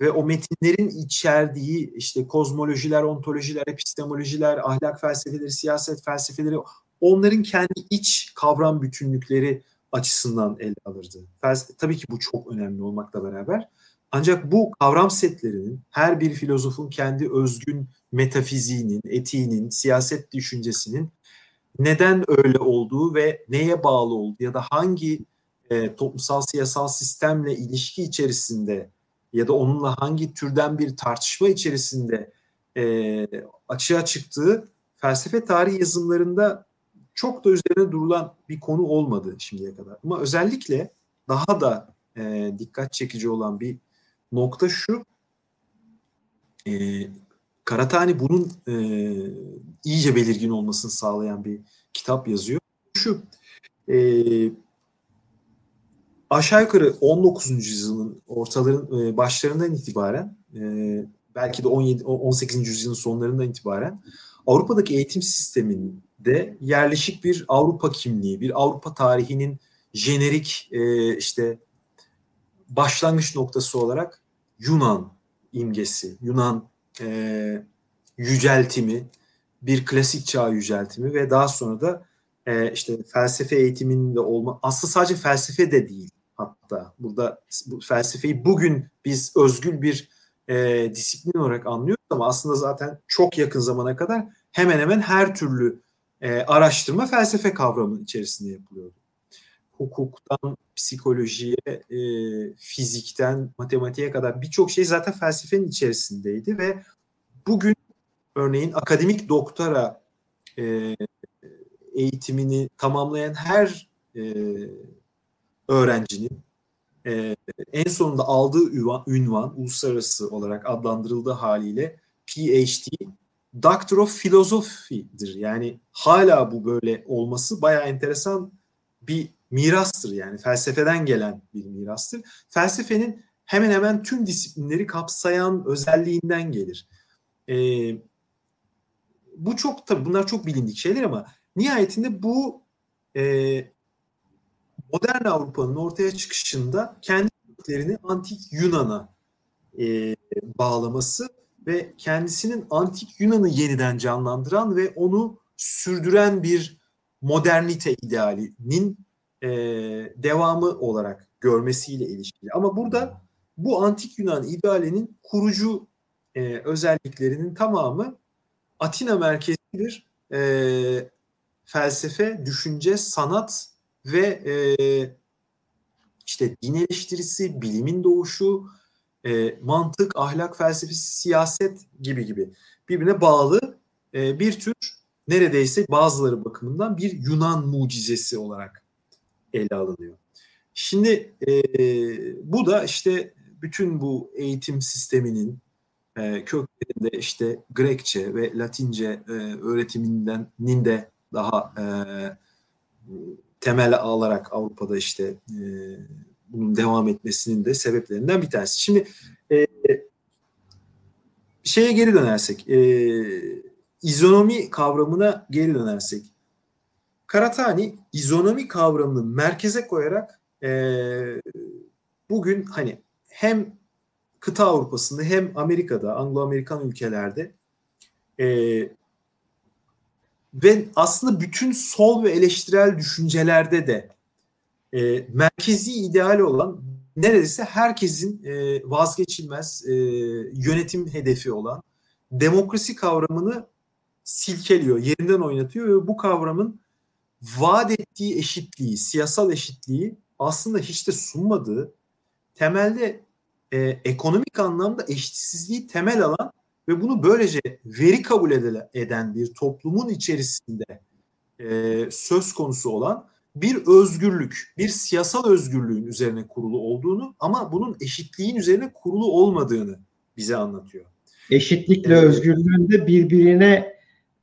ve o metinlerin içerdiği işte kozmolojiler, ontolojiler, epistemolojiler, ahlak felsefeleri, siyaset felsefeleri onların kendi iç kavram bütünlükleri açısından ele alırdı. Felsefe, tabii ki bu çok önemli olmakla beraber ancak bu kavram setlerinin her bir filozofun kendi özgün metafiziğinin, etiğinin, siyaset düşüncesinin neden öyle olduğu ve neye bağlı olduğu ya da hangi e, toplumsal siyasal sistemle ilişki içerisinde ya da onunla hangi türden bir tartışma içerisinde e, açığa çıktığı felsefe tarih yazımlarında çok da üzerine durulan bir konu olmadı şimdiye kadar. Ama özellikle daha da e, dikkat çekici olan bir nokta şu. E, Karatani bunun e, iyice belirgin olmasını sağlayan bir kitap yazıyor. Şu e, aşağı yukarı 19. yüzyılın ortaların e, başlarından itibaren e, belki de 17 18. yüzyılın sonlarından itibaren Avrupa'daki eğitim sisteminde yerleşik bir Avrupa kimliği, bir Avrupa tarihinin jenerik e, işte başlangıç noktası olarak Yunan imgesi, Yunan e, yüceltimi, bir klasik çağ yüceltimi ve daha sonra da e, işte felsefe eğitiminde olma, aslında sadece felsefe de değil hatta. Burada bu felsefeyi bugün biz özgül bir e, disiplin olarak anlıyoruz ama aslında zaten çok yakın zamana kadar hemen hemen her türlü e, araştırma felsefe kavramının içerisinde yapılıyordu. Hukuktan psikolojiye, e, fizikten matematiğe kadar birçok şey zaten felsefenin içerisindeydi ve bugün örneğin akademik doktora e, eğitimini tamamlayan her e, öğrencinin e, en sonunda aldığı ünvan, ünvan uluslararası olarak adlandırıldığı haliyle PhD Doctor of Philosophy'dir. Yani hala bu böyle olması bayağı enteresan bir mirastır yani felsefeden gelen bir mirastır. Felsefenin hemen hemen tüm disiplinleri kapsayan özelliğinden gelir. Ee, bu çok tabii bunlar çok bilindik şeyler ama nihayetinde bu e, modern Avrupa'nın ortaya çıkışında kendilerini antik Yunan'a e, bağlaması ve kendisinin antik Yunan'ı yeniden canlandıran ve onu sürdüren bir modernite idealinin e, devamı olarak görmesiyle ilişkili. Ama burada bu antik Yunan idealinin kurucu e, özelliklerinin tamamı Atina merkezli bir e, felsefe, düşünce, sanat ve e, işte din eleştirisi, bilimin doğuşu, e, mantık, ahlak felsefesi, siyaset gibi gibi birbirine bağlı e, bir tür neredeyse bazıları bakımından bir Yunan mucizesi olarak ele alınıyor. Şimdi e, bu da işte bütün bu eğitim sisteminin e, köklerinde işte Grekçe ve Latince e, öğretiminden de daha e, temel alarak Avrupa'da işte e, bunun devam etmesinin de sebeplerinden bir tanesi. Şimdi e, şeye geri dönersek, e, izonomi kavramına geri dönersek, Karatani izonomi kavramını merkeze koyarak e, bugün hani hem kıta Avrupa'sında hem Amerika'da, Anglo-Amerikan ülkelerde e, ve aslında bütün sol ve eleştirel düşüncelerde de e, merkezi ideal olan neredeyse herkesin e, vazgeçilmez e, yönetim hedefi olan demokrasi kavramını silkeliyor, yerinden oynatıyor ve bu kavramın vaat ettiği eşitliği, siyasal eşitliği aslında hiç de sunmadığı, temelde e, ekonomik anlamda eşitsizliği temel alan ve bunu böylece veri kabul eden bir toplumun içerisinde e, söz konusu olan bir özgürlük, bir siyasal özgürlüğün üzerine kurulu olduğunu ama bunun eşitliğin üzerine kurulu olmadığını bize anlatıyor. Eşitlikle evet. özgürlüğün de birbirine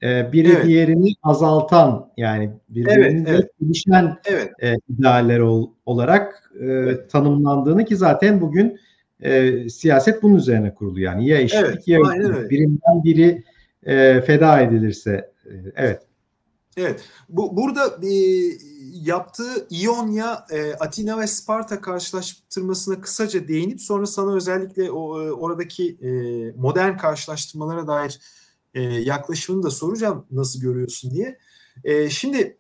e, biri evet. diğerini azaltan yani birbirinin evet, evet. evet. E, idealler ol, olarak e, evet. tanımlandığını ki zaten bugün e, siyaset bunun üzerine kurulu yani ya eşitlik evet, ya. Birinden biri e, feda edilirse e, evet. Evet. Bu burada e, yaptığı İonya, e, Atina ve Sparta karşılaştırmasına kısaca değinip sonra sana özellikle o e, oradaki e, modern karşılaştırmalara dair e, yaklaşımını da soracağım nasıl görüyorsun diye. E, şimdi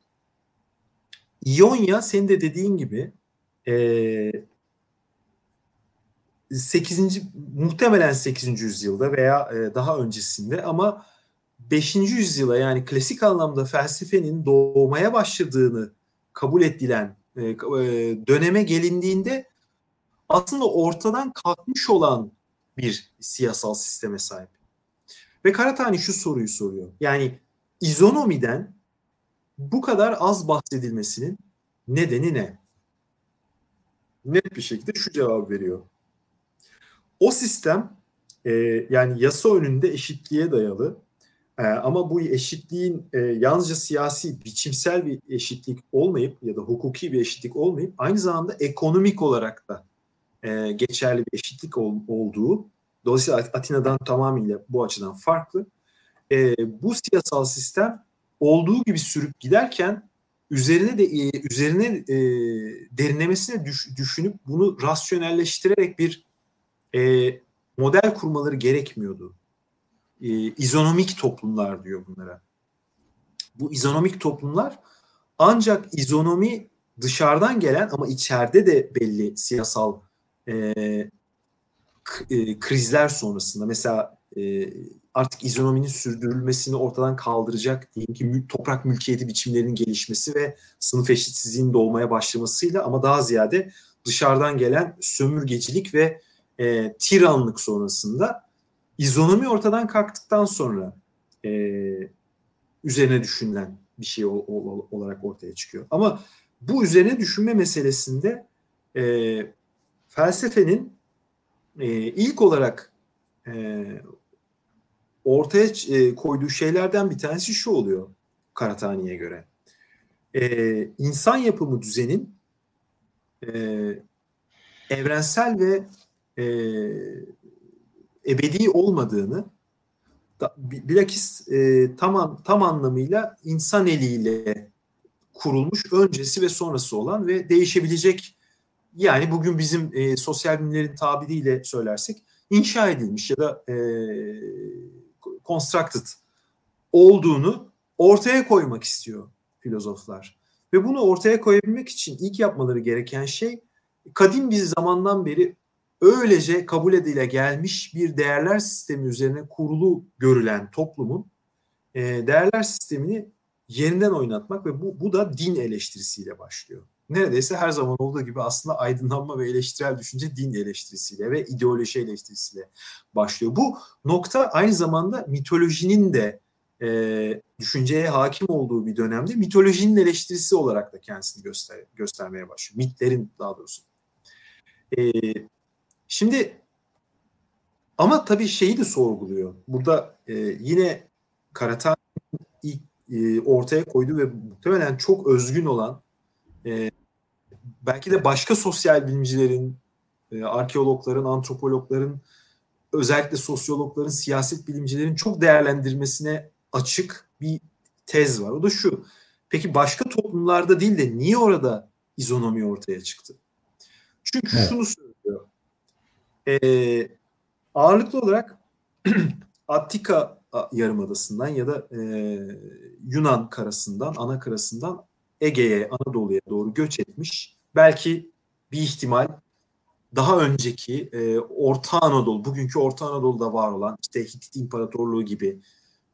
İonya senin de dediğin gibi e, 8. muhtemelen 8. yüzyılda veya e, daha öncesinde ama 5. yüzyıla yani klasik anlamda felsefenin doğmaya başladığını kabul edilen e, e, döneme gelindiğinde aslında ortadan kalkmış olan bir siyasal sisteme sahip. Ve Karatani şu soruyu soruyor. Yani izonomiden bu kadar az bahsedilmesinin nedeni ne? Net bir şekilde şu cevap veriyor. O sistem e, yani yasa önünde eşitliğe dayalı ama bu eşitliğin e, yalnızca siyasi, biçimsel bir eşitlik olmayıp ya da hukuki bir eşitlik olmayıp aynı zamanda ekonomik olarak da e, geçerli bir eşitlik ol, olduğu Dolayısıyla Atina'dan tamamıyla bu açıdan farklı. E, bu siyasal sistem olduğu gibi sürüp giderken üzerine de üzerine derinlemesine düş, düşünüp bunu rasyonelleştirerek bir model kurmaları gerekmiyordu. E, izonomik toplumlar diyor bunlara. Bu izonomik toplumlar ancak izonomi dışarıdan gelen ama içeride de belli siyasal e, e, krizler sonrasında mesela e, artık izonominin sürdürülmesini ortadan kaldıracak diyelim ki toprak mülkiyeti biçimlerinin gelişmesi ve sınıf eşitsizliğinin doğmaya başlamasıyla ama daha ziyade dışarıdan gelen sömürgecilik ve e, tiranlık sonrasında izonomi ortadan kalktıktan sonra e, üzerine düşünülen bir şey ol, ol, olarak ortaya çıkıyor. Ama bu üzerine düşünme meselesinde e, felsefenin e, ilk olarak e, ortaya e, koyduğu şeylerden bir tanesi şu oluyor Karatani'ye göre. E, insan yapımı düzenin e, evrensel ve e, ebedi olmadığını bilakis e, tam, tam anlamıyla insan eliyle kurulmuş öncesi ve sonrası olan ve değişebilecek yani bugün bizim e, sosyal bilimlerin tabiriyle söylersek inşa edilmiş ya da e, constructed olduğunu ortaya koymak istiyor filozoflar. Ve bunu ortaya koyabilmek için ilk yapmaları gereken şey kadim bir zamandan beri öylece kabul edile gelmiş bir değerler sistemi üzerine kurulu görülen toplumun e, değerler sistemini yerinden oynatmak ve bu, bu da din eleştirisiyle başlıyor neredeyse her zaman olduğu gibi aslında aydınlanma ve eleştirel düşünce din eleştirisiyle ve ideoloji eleştirisiyle başlıyor. Bu nokta aynı zamanda mitolojinin de e, düşünceye hakim olduğu bir dönemde mitolojinin eleştirisi olarak da kendisini göster göstermeye başlıyor. Mitlerin daha doğrusu. E, şimdi ama tabii şeyi de sorguluyor. Burada e, yine Karatan ilk e, ortaya koyduğu ve muhtemelen çok özgün olan e, belki de başka sosyal bilimcilerin, e, arkeologların, antropologların, özellikle sosyologların, siyaset bilimcilerin çok değerlendirmesine açık bir tez var. O da şu. Peki başka toplumlarda değil de niye orada izonomi ortaya çıktı? Çünkü evet. şunu söylüyor. Ee, ağırlıklı olarak [clears throat] Attika Yarımadası'ndan ya da e, Yunan karasından, ana karasından Ege'ye, Anadolu'ya doğru göç etmiş. Belki bir ihtimal daha önceki e, Orta Anadolu, bugünkü Orta Anadolu'da var olan işte Hitit İmparatorluğu gibi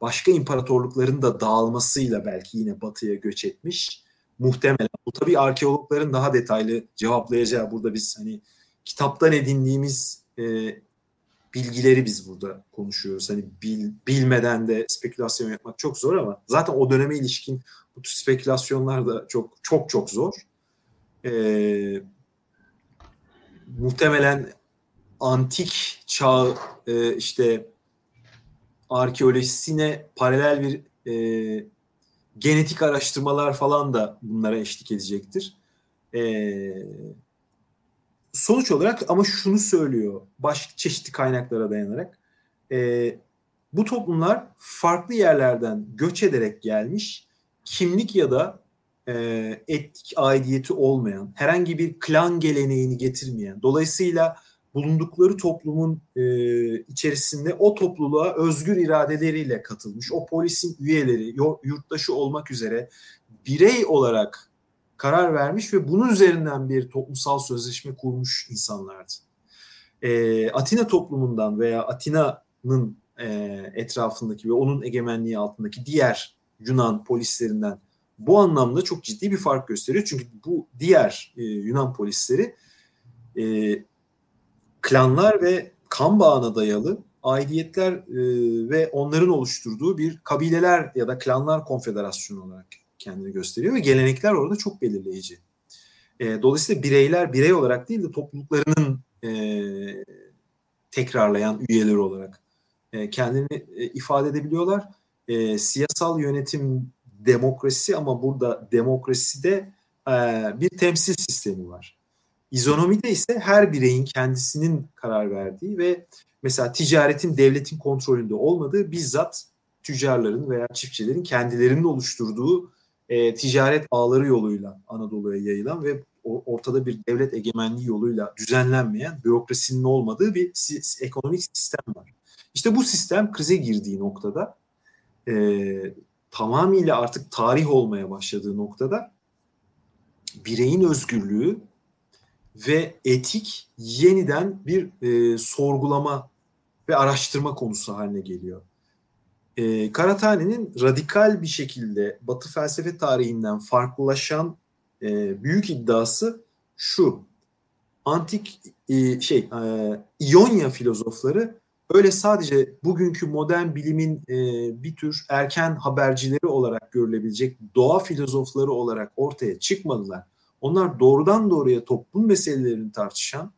başka imparatorlukların da dağılmasıyla belki yine batıya göç etmiş. Muhtemelen. Bu tabii arkeologların daha detaylı cevaplayacağı. Burada biz hani kitaptan edindiğimiz e, bilgileri biz burada konuşuyoruz. Hani bil, bilmeden de spekülasyon yapmak çok zor ama zaten o döneme ilişkin bu tür spekülasyonlar da çok çok çok zor. Ee, muhtemelen antik çağ e, işte arkeolojisine paralel bir e, genetik araştırmalar falan da bunlara eşlik edecektir. E, sonuç olarak ama şunu söylüyor başka çeşitli kaynaklara dayanarak e, bu toplumlar farklı yerlerden göç ederek gelmiş kimlik ya da e, etnik aidiyeti olmayan herhangi bir klan geleneğini getirmeyen dolayısıyla bulundukları toplumun e, içerisinde o topluluğa özgür iradeleriyle katılmış, o polisin üyeleri, yurttaşı olmak üzere birey olarak karar vermiş ve bunun üzerinden bir toplumsal sözleşme kurmuş insanlardı. E, Atina toplumundan veya Atina'nın e, etrafındaki ve onun egemenliği altındaki diğer Yunan polislerinden bu anlamda çok ciddi bir fark gösteriyor. Çünkü bu diğer e, Yunan polisleri e, klanlar ve kan bağına dayalı aidiyetler e, ve onların oluşturduğu bir kabileler ya da klanlar konfederasyonu olarak kendini gösteriyor ve gelenekler orada çok belirleyici. E, dolayısıyla bireyler birey olarak değil de topluluklarının e, tekrarlayan üyeleri olarak e, kendini e, ifade edebiliyorlar. E, siyasal yönetim demokrasi ama burada demokraside e, bir temsil sistemi var. İzonomide ise her bireyin kendisinin karar verdiği ve mesela ticaretin devletin kontrolünde olmadığı bizzat tüccarların veya çiftçilerin kendilerinin oluşturduğu e, ticaret ağları yoluyla Anadolu'ya yayılan ve ortada bir devlet egemenliği yoluyla düzenlenmeyen bürokrasinin olmadığı bir si- ekonomik sistem var. İşte bu sistem krize girdiği noktada e, tamamıyla artık tarih olmaya başladığı noktada bireyin özgürlüğü ve etik yeniden bir e, sorgulama ve araştırma konusu haline geliyor. E, Karatani'nin radikal bir şekilde Batı felsefe tarihinden farklılaşan e, büyük iddiası şu. Antik e, şey e, İonya filozofları öyle sadece bugünkü modern bilimin e, bir tür erken habercileri olarak görülebilecek doğa filozofları olarak ortaya çıkmadılar. Onlar doğrudan doğruya toplum meselelerini tartışan,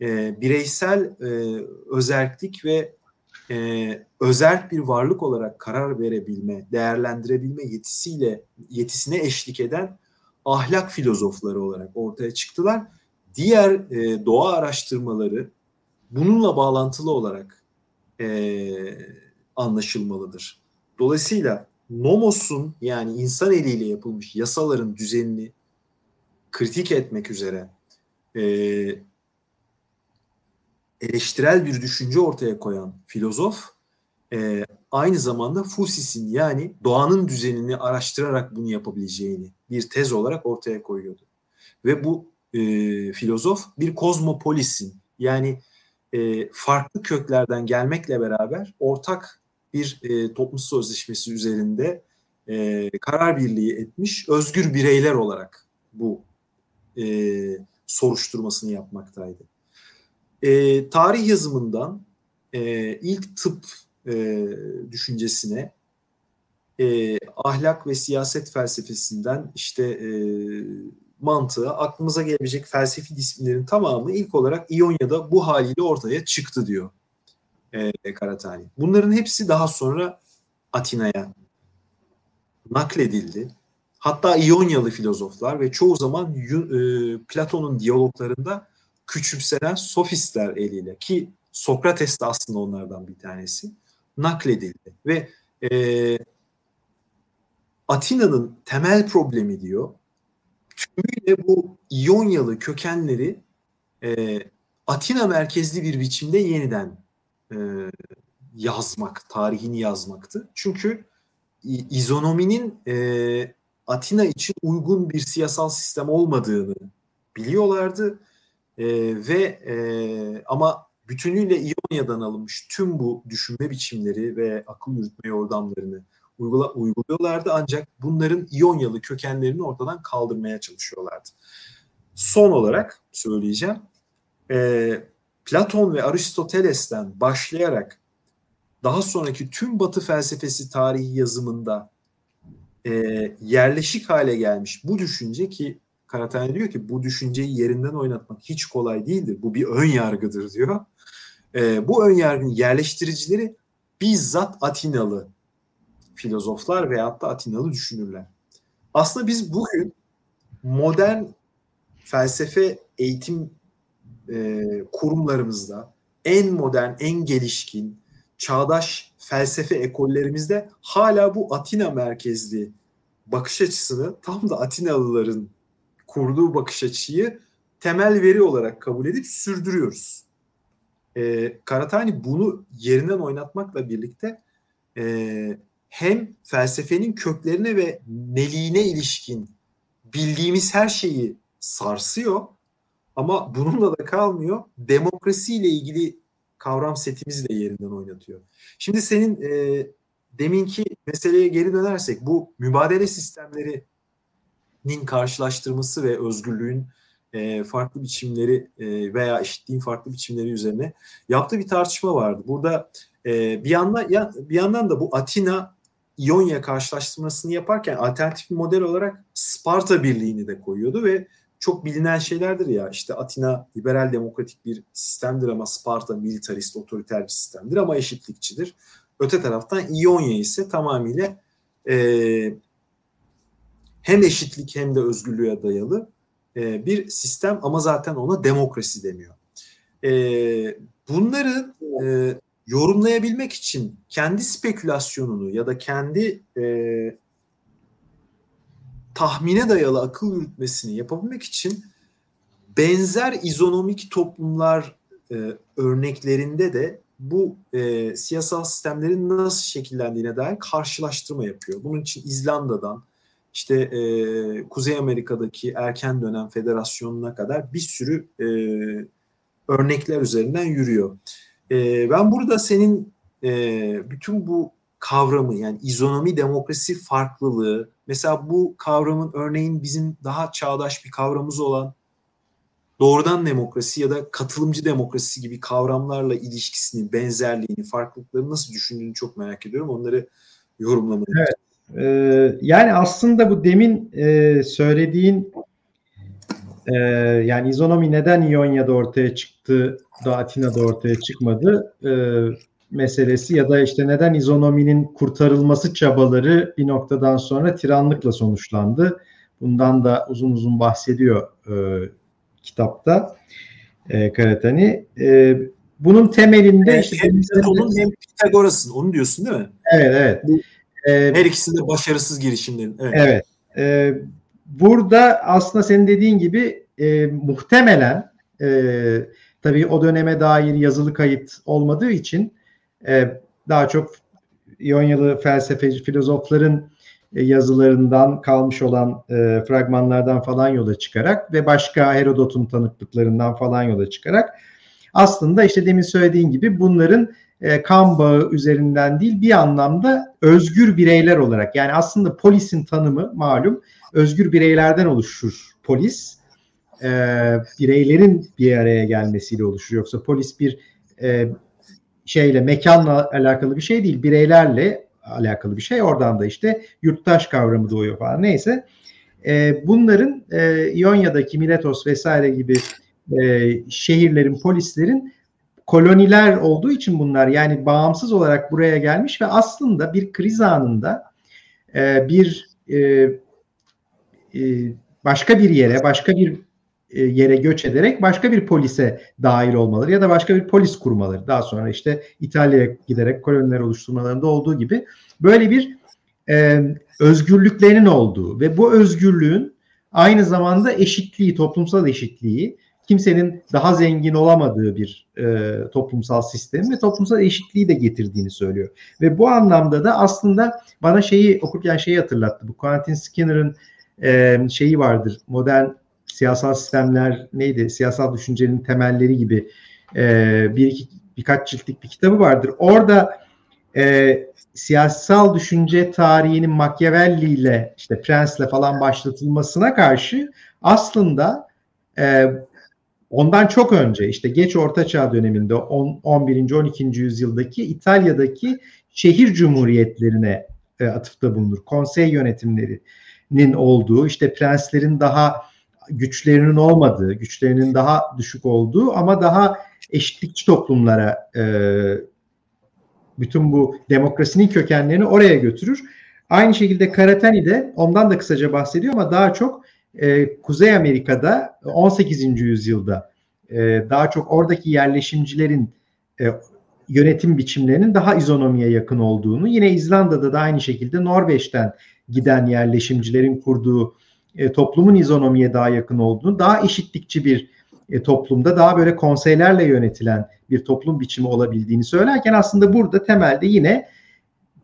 e, bireysel e, özellik ve e, özerk bir varlık olarak karar verebilme, değerlendirebilme yetisiyle yetisine eşlik eden ahlak filozofları olarak ortaya çıktılar. Diğer e, doğa araştırmaları bununla bağlantılı olarak e, anlaşılmalıdır. Dolayısıyla nomos'un yani insan eliyle yapılmış yasaların düzenini kritik etmek üzere e, eleştirel bir düşünce ortaya koyan filozof e, aynı zamanda Fusis'in yani doğanın düzenini araştırarak bunu yapabileceğini bir tez olarak ortaya koyuyordu. Ve bu e, filozof bir kozmopolisin yani e, farklı köklerden gelmekle beraber ortak bir e, toplum sözleşmesi üzerinde e, karar birliği etmiş özgür bireyler olarak bu e, soruşturmasını yapmaktaydı. E, tarih yazımından e, ilk tıp e, düşüncesine, e, ahlak ve siyaset felsefesinden işte e, mantığı aklımıza gelebilecek felsefi disiplinlerin tamamı ilk olarak İonya'da bu haliyle ortaya çıktı diyor e, Karatani. Bunların hepsi daha sonra Atina'ya nakledildi. Hatta İonyalı filozoflar ve çoğu zaman e, Platon'un diyaloglarında küçümsenen sofistler eliyle ki Sokrates de aslında onlardan bir tanesi nakledildi ve e, Atina'nın temel problemi diyor tümüyle bu İonyalı kökenleri e, Atina merkezli bir biçimde yeniden e, yazmak, tarihini yazmaktı. Çünkü izonominin e, Atina için uygun bir siyasal sistem olmadığını biliyorlardı e, ve e, ama bütünüyle İonya'dan alınmış tüm bu düşünme biçimleri ve akıl yürütme yordamlarını uygula, uyguluyorlardı ancak bunların İonyalı kökenlerini ortadan kaldırmaya çalışıyorlardı. Son olarak söyleyeceğim e, Platon ve Aristoteles'ten başlayarak daha sonraki tüm Batı felsefesi tarihi yazımında e, yerleşik hale gelmiş bu düşünce ki Karatani diyor ki bu düşünceyi yerinden oynatmak hiç kolay değildir. Bu bir ön yargıdır diyor. E, bu ön yargının yerleştiricileri bizzat Atinalı filozoflar veyahut da Atinalı düşünürler. Aslında biz bugün modern felsefe eğitim e, kurumlarımızda en modern, en gelişkin, çağdaş felsefe ekollerimizde hala bu Atina merkezli bakış açısını tam da Atinalıların kurduğu bakış açıyı temel veri olarak kabul edip sürdürüyoruz. E, Karatani bunu yerinden oynatmakla birlikte e, hem felsefenin köklerine ve neliğine ilişkin bildiğimiz her şeyi sarsıyor ama bununla da kalmıyor. Demokrasiyle ilgili kavram setimizi de yerinden oynatıyor. Şimdi senin e, deminki meseleye geri dönersek bu mübadele sistemlerinin karşılaştırması ve özgürlüğün e, farklı biçimleri e, veya eşitliğin farklı biçimleri üzerine yaptığı bir tartışma vardı. Burada e, bir yandan ya, bir yandan da bu Atina İonya karşılaştırmasını yaparken alternatif bir model olarak Sparta Birliği'ni de koyuyordu ve çok bilinen şeylerdir ya işte Atina liberal demokratik bir sistemdir ama Sparta militarist otoriter bir sistemdir ama eşitlikçidir. Öte taraftan İonya ise tamamıyla e, hem eşitlik hem de özgürlüğe dayalı e, bir sistem ama zaten ona demokrasi deniyor. E, bunları e, yorumlayabilmek için kendi spekülasyonunu ya da kendi e, tahmine dayalı akıl yürütmesini yapabilmek için benzer izonomik toplumlar e, örneklerinde de bu e, siyasal sistemlerin nasıl şekillendiğine dair karşılaştırma yapıyor. Bunun için İzlanda'dan işte e, Kuzey Amerika'daki erken dönem federasyonuna kadar bir sürü e, örnekler üzerinden yürüyor. E, ben burada senin e, bütün bu kavramı yani izonomi demokrasi farklılığı mesela bu kavramın örneğin bizim daha çağdaş bir kavramımız olan doğrudan demokrasi ya da katılımcı demokrasi gibi kavramlarla ilişkisini, benzerliğini, farklılıklarını nasıl düşündüğünü çok merak ediyorum. Onları yorumlamanı. Evet. Ee, yani aslında bu demin e, söylediğin e, yani izonomi neden İonya'da ortaya çıktı da Atina'da ortaya çıkmadı? E, meselesi ya da işte neden izonominin kurtarılması çabaları bir noktadan sonra tiranlıkla sonuçlandı. Bundan da uzun uzun bahsediyor e, kitapta e, Karatani. E, bunun temelinde evet, işte hem Platon'un hem Pitagoras'ın onu diyorsun değil mi? Evet evet. E, Her ikisi de başarısız girişimlerin. Evet. evet. E, burada aslında senin dediğin gibi e, muhtemelen e, tabii o döneme dair yazılı kayıt olmadığı için e, daha çok İonyalı felsefeci filozofların e, yazılarından kalmış olan e, fragmanlardan falan yola çıkarak ve başka Herodot'un tanıklıklarından falan yola çıkarak aslında işte demin söylediğin gibi bunların e, kan bağı üzerinden değil bir anlamda özgür bireyler olarak yani aslında polisin tanımı malum özgür bireylerden oluşur polis. E, bireylerin bir araya gelmesiyle oluşur. Yoksa polis bir e, şeyle mekanla alakalı bir şey değil bireylerle alakalı bir şey. Oradan da işte yurttaş kavramı doğuyor falan. Neyse. E, bunların e, İonya'daki Miletos vesaire gibi e, şehirlerin polislerin koloniler olduğu için bunlar yani bağımsız olarak buraya gelmiş ve aslında bir kriz anında e, bir e, e, başka bir yere başka bir e, yere göç ederek başka bir polise dahil olmaları ya da başka bir polis kurmaları. Daha sonra işte İtalya'ya giderek koloniler oluşturmalarında olduğu gibi böyle bir e, özgürlüklerinin olduğu ve bu özgürlüğün aynı zamanda eşitliği, toplumsal eşitliği, kimsenin daha zengin olamadığı bir e, toplumsal sistem ve toplumsal eşitliği de getirdiğini söylüyor. Ve bu anlamda da aslında bana şeyi okurken şeyi hatırlattı. Bu Quentin Skinner'ın e, şeyi vardır. Modern siyasal sistemler neydi? Siyasal düşüncenin temelleri gibi e, bir iki birkaç ciltlik bir kitabı vardır. Orada e, siyasal düşünce tarihinin Machiavelli ile işte Prens'le falan başlatılmasına karşı aslında e, ondan çok önce işte geç Orta Çağ döneminde 10, 11. 12. yüzyıldaki İtalya'daki şehir cumhuriyetlerine e, atıfta bulunur. Konsey yönetimlerinin olduğu işte prenslerin daha güçlerinin olmadığı, güçlerinin daha düşük olduğu ama daha eşitlikçi toplumlara e, bütün bu demokrasinin kökenlerini oraya götürür. Aynı şekilde Karatani de ondan da kısaca bahsediyor ama daha çok e, Kuzey Amerika'da 18. yüzyılda e, daha çok oradaki yerleşimcilerin e, yönetim biçimlerinin daha izonomiye yakın olduğunu, yine İzlanda'da da aynı şekilde Norveç'ten giden yerleşimcilerin kurduğu e, toplumun izonomiye daha yakın olduğunu, daha eşitlikçi bir e, toplumda daha böyle konseylerle yönetilen bir toplum biçimi olabildiğini söylerken aslında burada temelde yine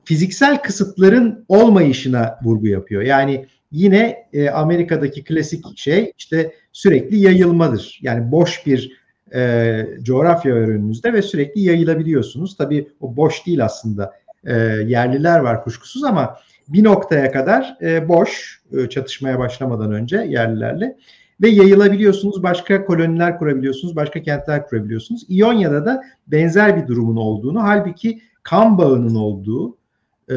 fiziksel kısıtların olmayışına vurgu yapıyor. Yani yine e, Amerika'daki klasik şey işte sürekli yayılmadır. Yani boş bir e, coğrafya önünüzde ve sürekli yayılabiliyorsunuz. Tabii o boş değil aslında. E, yerliler var kuşkusuz ama bir noktaya kadar e, boş e, çatışmaya başlamadan önce yerlilerle ve yayılabiliyorsunuz. Başka koloniler kurabiliyorsunuz, başka kentler kurabiliyorsunuz. İonya'da da benzer bir durumun olduğunu, halbuki kan bağının olduğu e,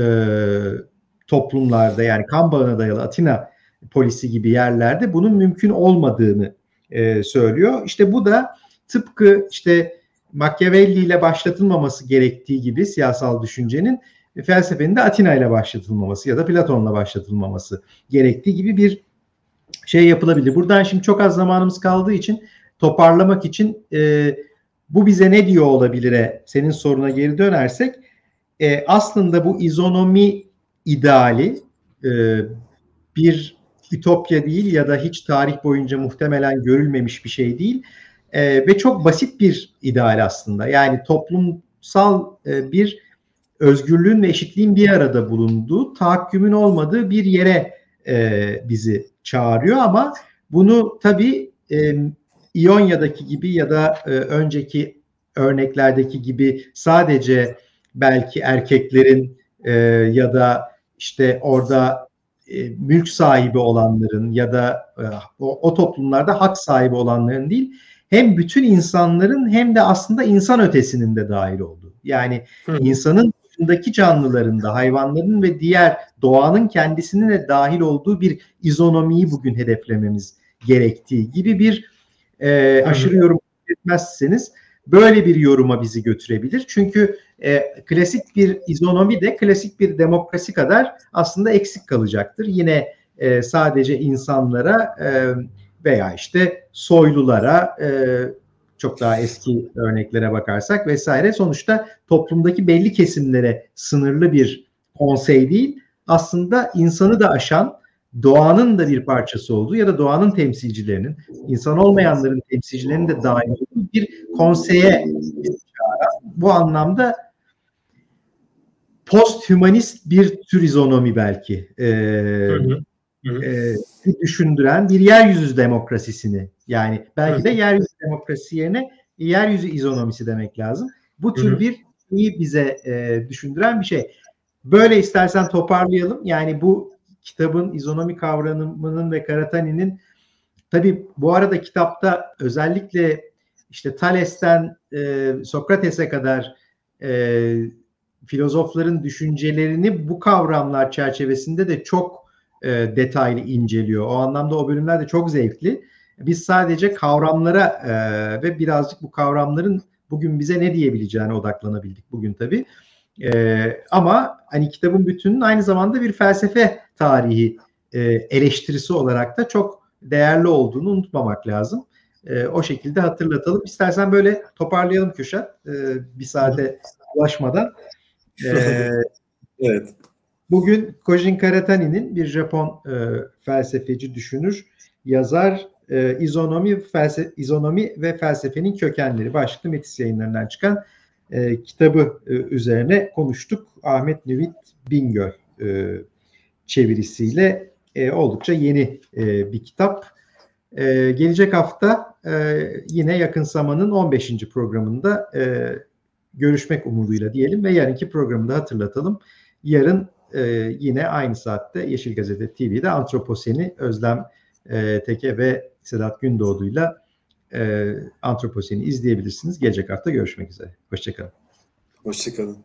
toplumlarda yani kan bağına dayalı Atina polisi gibi yerlerde bunun mümkün olmadığını e, söylüyor. İşte bu da tıpkı işte Machiavelli ile başlatılmaması gerektiği gibi siyasal düşüncenin felsefenin de Atina ile başlatılmaması ya da Platon'la başlatılmaması gerektiği gibi bir şey yapılabilir. Buradan şimdi çok az zamanımız kaldığı için toparlamak için e, bu bize ne diyor olabilire senin soruna geri dönersek e, aslında bu izonomi ideali e, bir ütopya değil ya da hiç tarih boyunca muhtemelen görülmemiş bir şey değil e, ve çok basit bir ideal aslında. Yani toplumsal e, bir özgürlüğün ve eşitliğin bir arada bulunduğu tahakkümün olmadığı bir yere e, bizi çağırıyor. Ama bunu tabii e, İonya'daki gibi ya da e, önceki örneklerdeki gibi sadece belki erkeklerin e, ya da işte orada e, mülk sahibi olanların ya da e, o, o toplumlarda hak sahibi olanların değil hem bütün insanların hem de aslında insan ötesinin de dahil olduğu. Yani Hı. insanın dışındaki canlıların da hayvanların ve diğer doğanın kendisinin de dahil olduğu bir izonomiyi bugün hedeflememiz gerektiği gibi bir e, aşırı yorum etmezseniz böyle bir yoruma bizi götürebilir. Çünkü e, klasik bir izonomi de klasik bir demokrasi kadar aslında eksik kalacaktır. Yine e, sadece insanlara e, veya işte soylulara e, çok daha eski örneklere bakarsak vesaire sonuçta toplumdaki belli kesimlere sınırlı bir konsey değil aslında insanı da aşan doğanın da bir parçası olduğu ya da doğanın temsilcilerinin insan olmayanların temsilcilerinin de dahil olduğu bir konseye bu anlamda post-hümanist bir tür izonomi belki. Ee, hı hı e, düşündüren bir yeryüzü demokrasisini yani belki de yeryüzü demokrasi yerine yeryüzü izonomisi demek lazım. Bu tür bir şeyi bize e, düşündüren bir şey. Böyle istersen toparlayalım. Yani bu kitabın izonomi kavramının ve Karatani'nin tabi bu arada kitapta özellikle işte Thales'ten e, Sokrates'e kadar e, filozofların düşüncelerini bu kavramlar çerçevesinde de çok e, detaylı inceliyor. O anlamda o bölümler de çok zevkli. Biz sadece kavramlara e, ve birazcık bu kavramların bugün bize ne diyebileceğine odaklanabildik bugün tabii. E, ama hani kitabın bütünün aynı zamanda bir felsefe tarihi e, eleştirisi olarak da çok değerli olduğunu unutmamak lazım. E, o şekilde hatırlatalım. İstersen böyle toparlayalım Kürşat. E, bir saate ulaşmadan. E, [laughs] evet. Bugün Kojin Karatani'nin bir Japon e, felsefeci, düşünür, yazar, e, izonomi, felsefe, izonomi ve felsefenin kökenleri başlıklı Metis yayınlarından çıkan e, kitabı e, üzerine konuştuk. Ahmet Nüvit Bingöl e, çevirisiyle e, oldukça yeni e, bir kitap. E, gelecek hafta e, yine Yakın Zaman'ın 15. programında e, görüşmek umuduyla diyelim ve yarınki programı da hatırlatalım. Yarın e, yine aynı saatte Yeşil Gazete TV'de Antroposeni Özlem e, Teke ve Sedat Gündoğdu'yla e, Antroposeni izleyebilirsiniz. Gelecek hafta görüşmek üzere. Hoşçakalın. Hoşçakalın.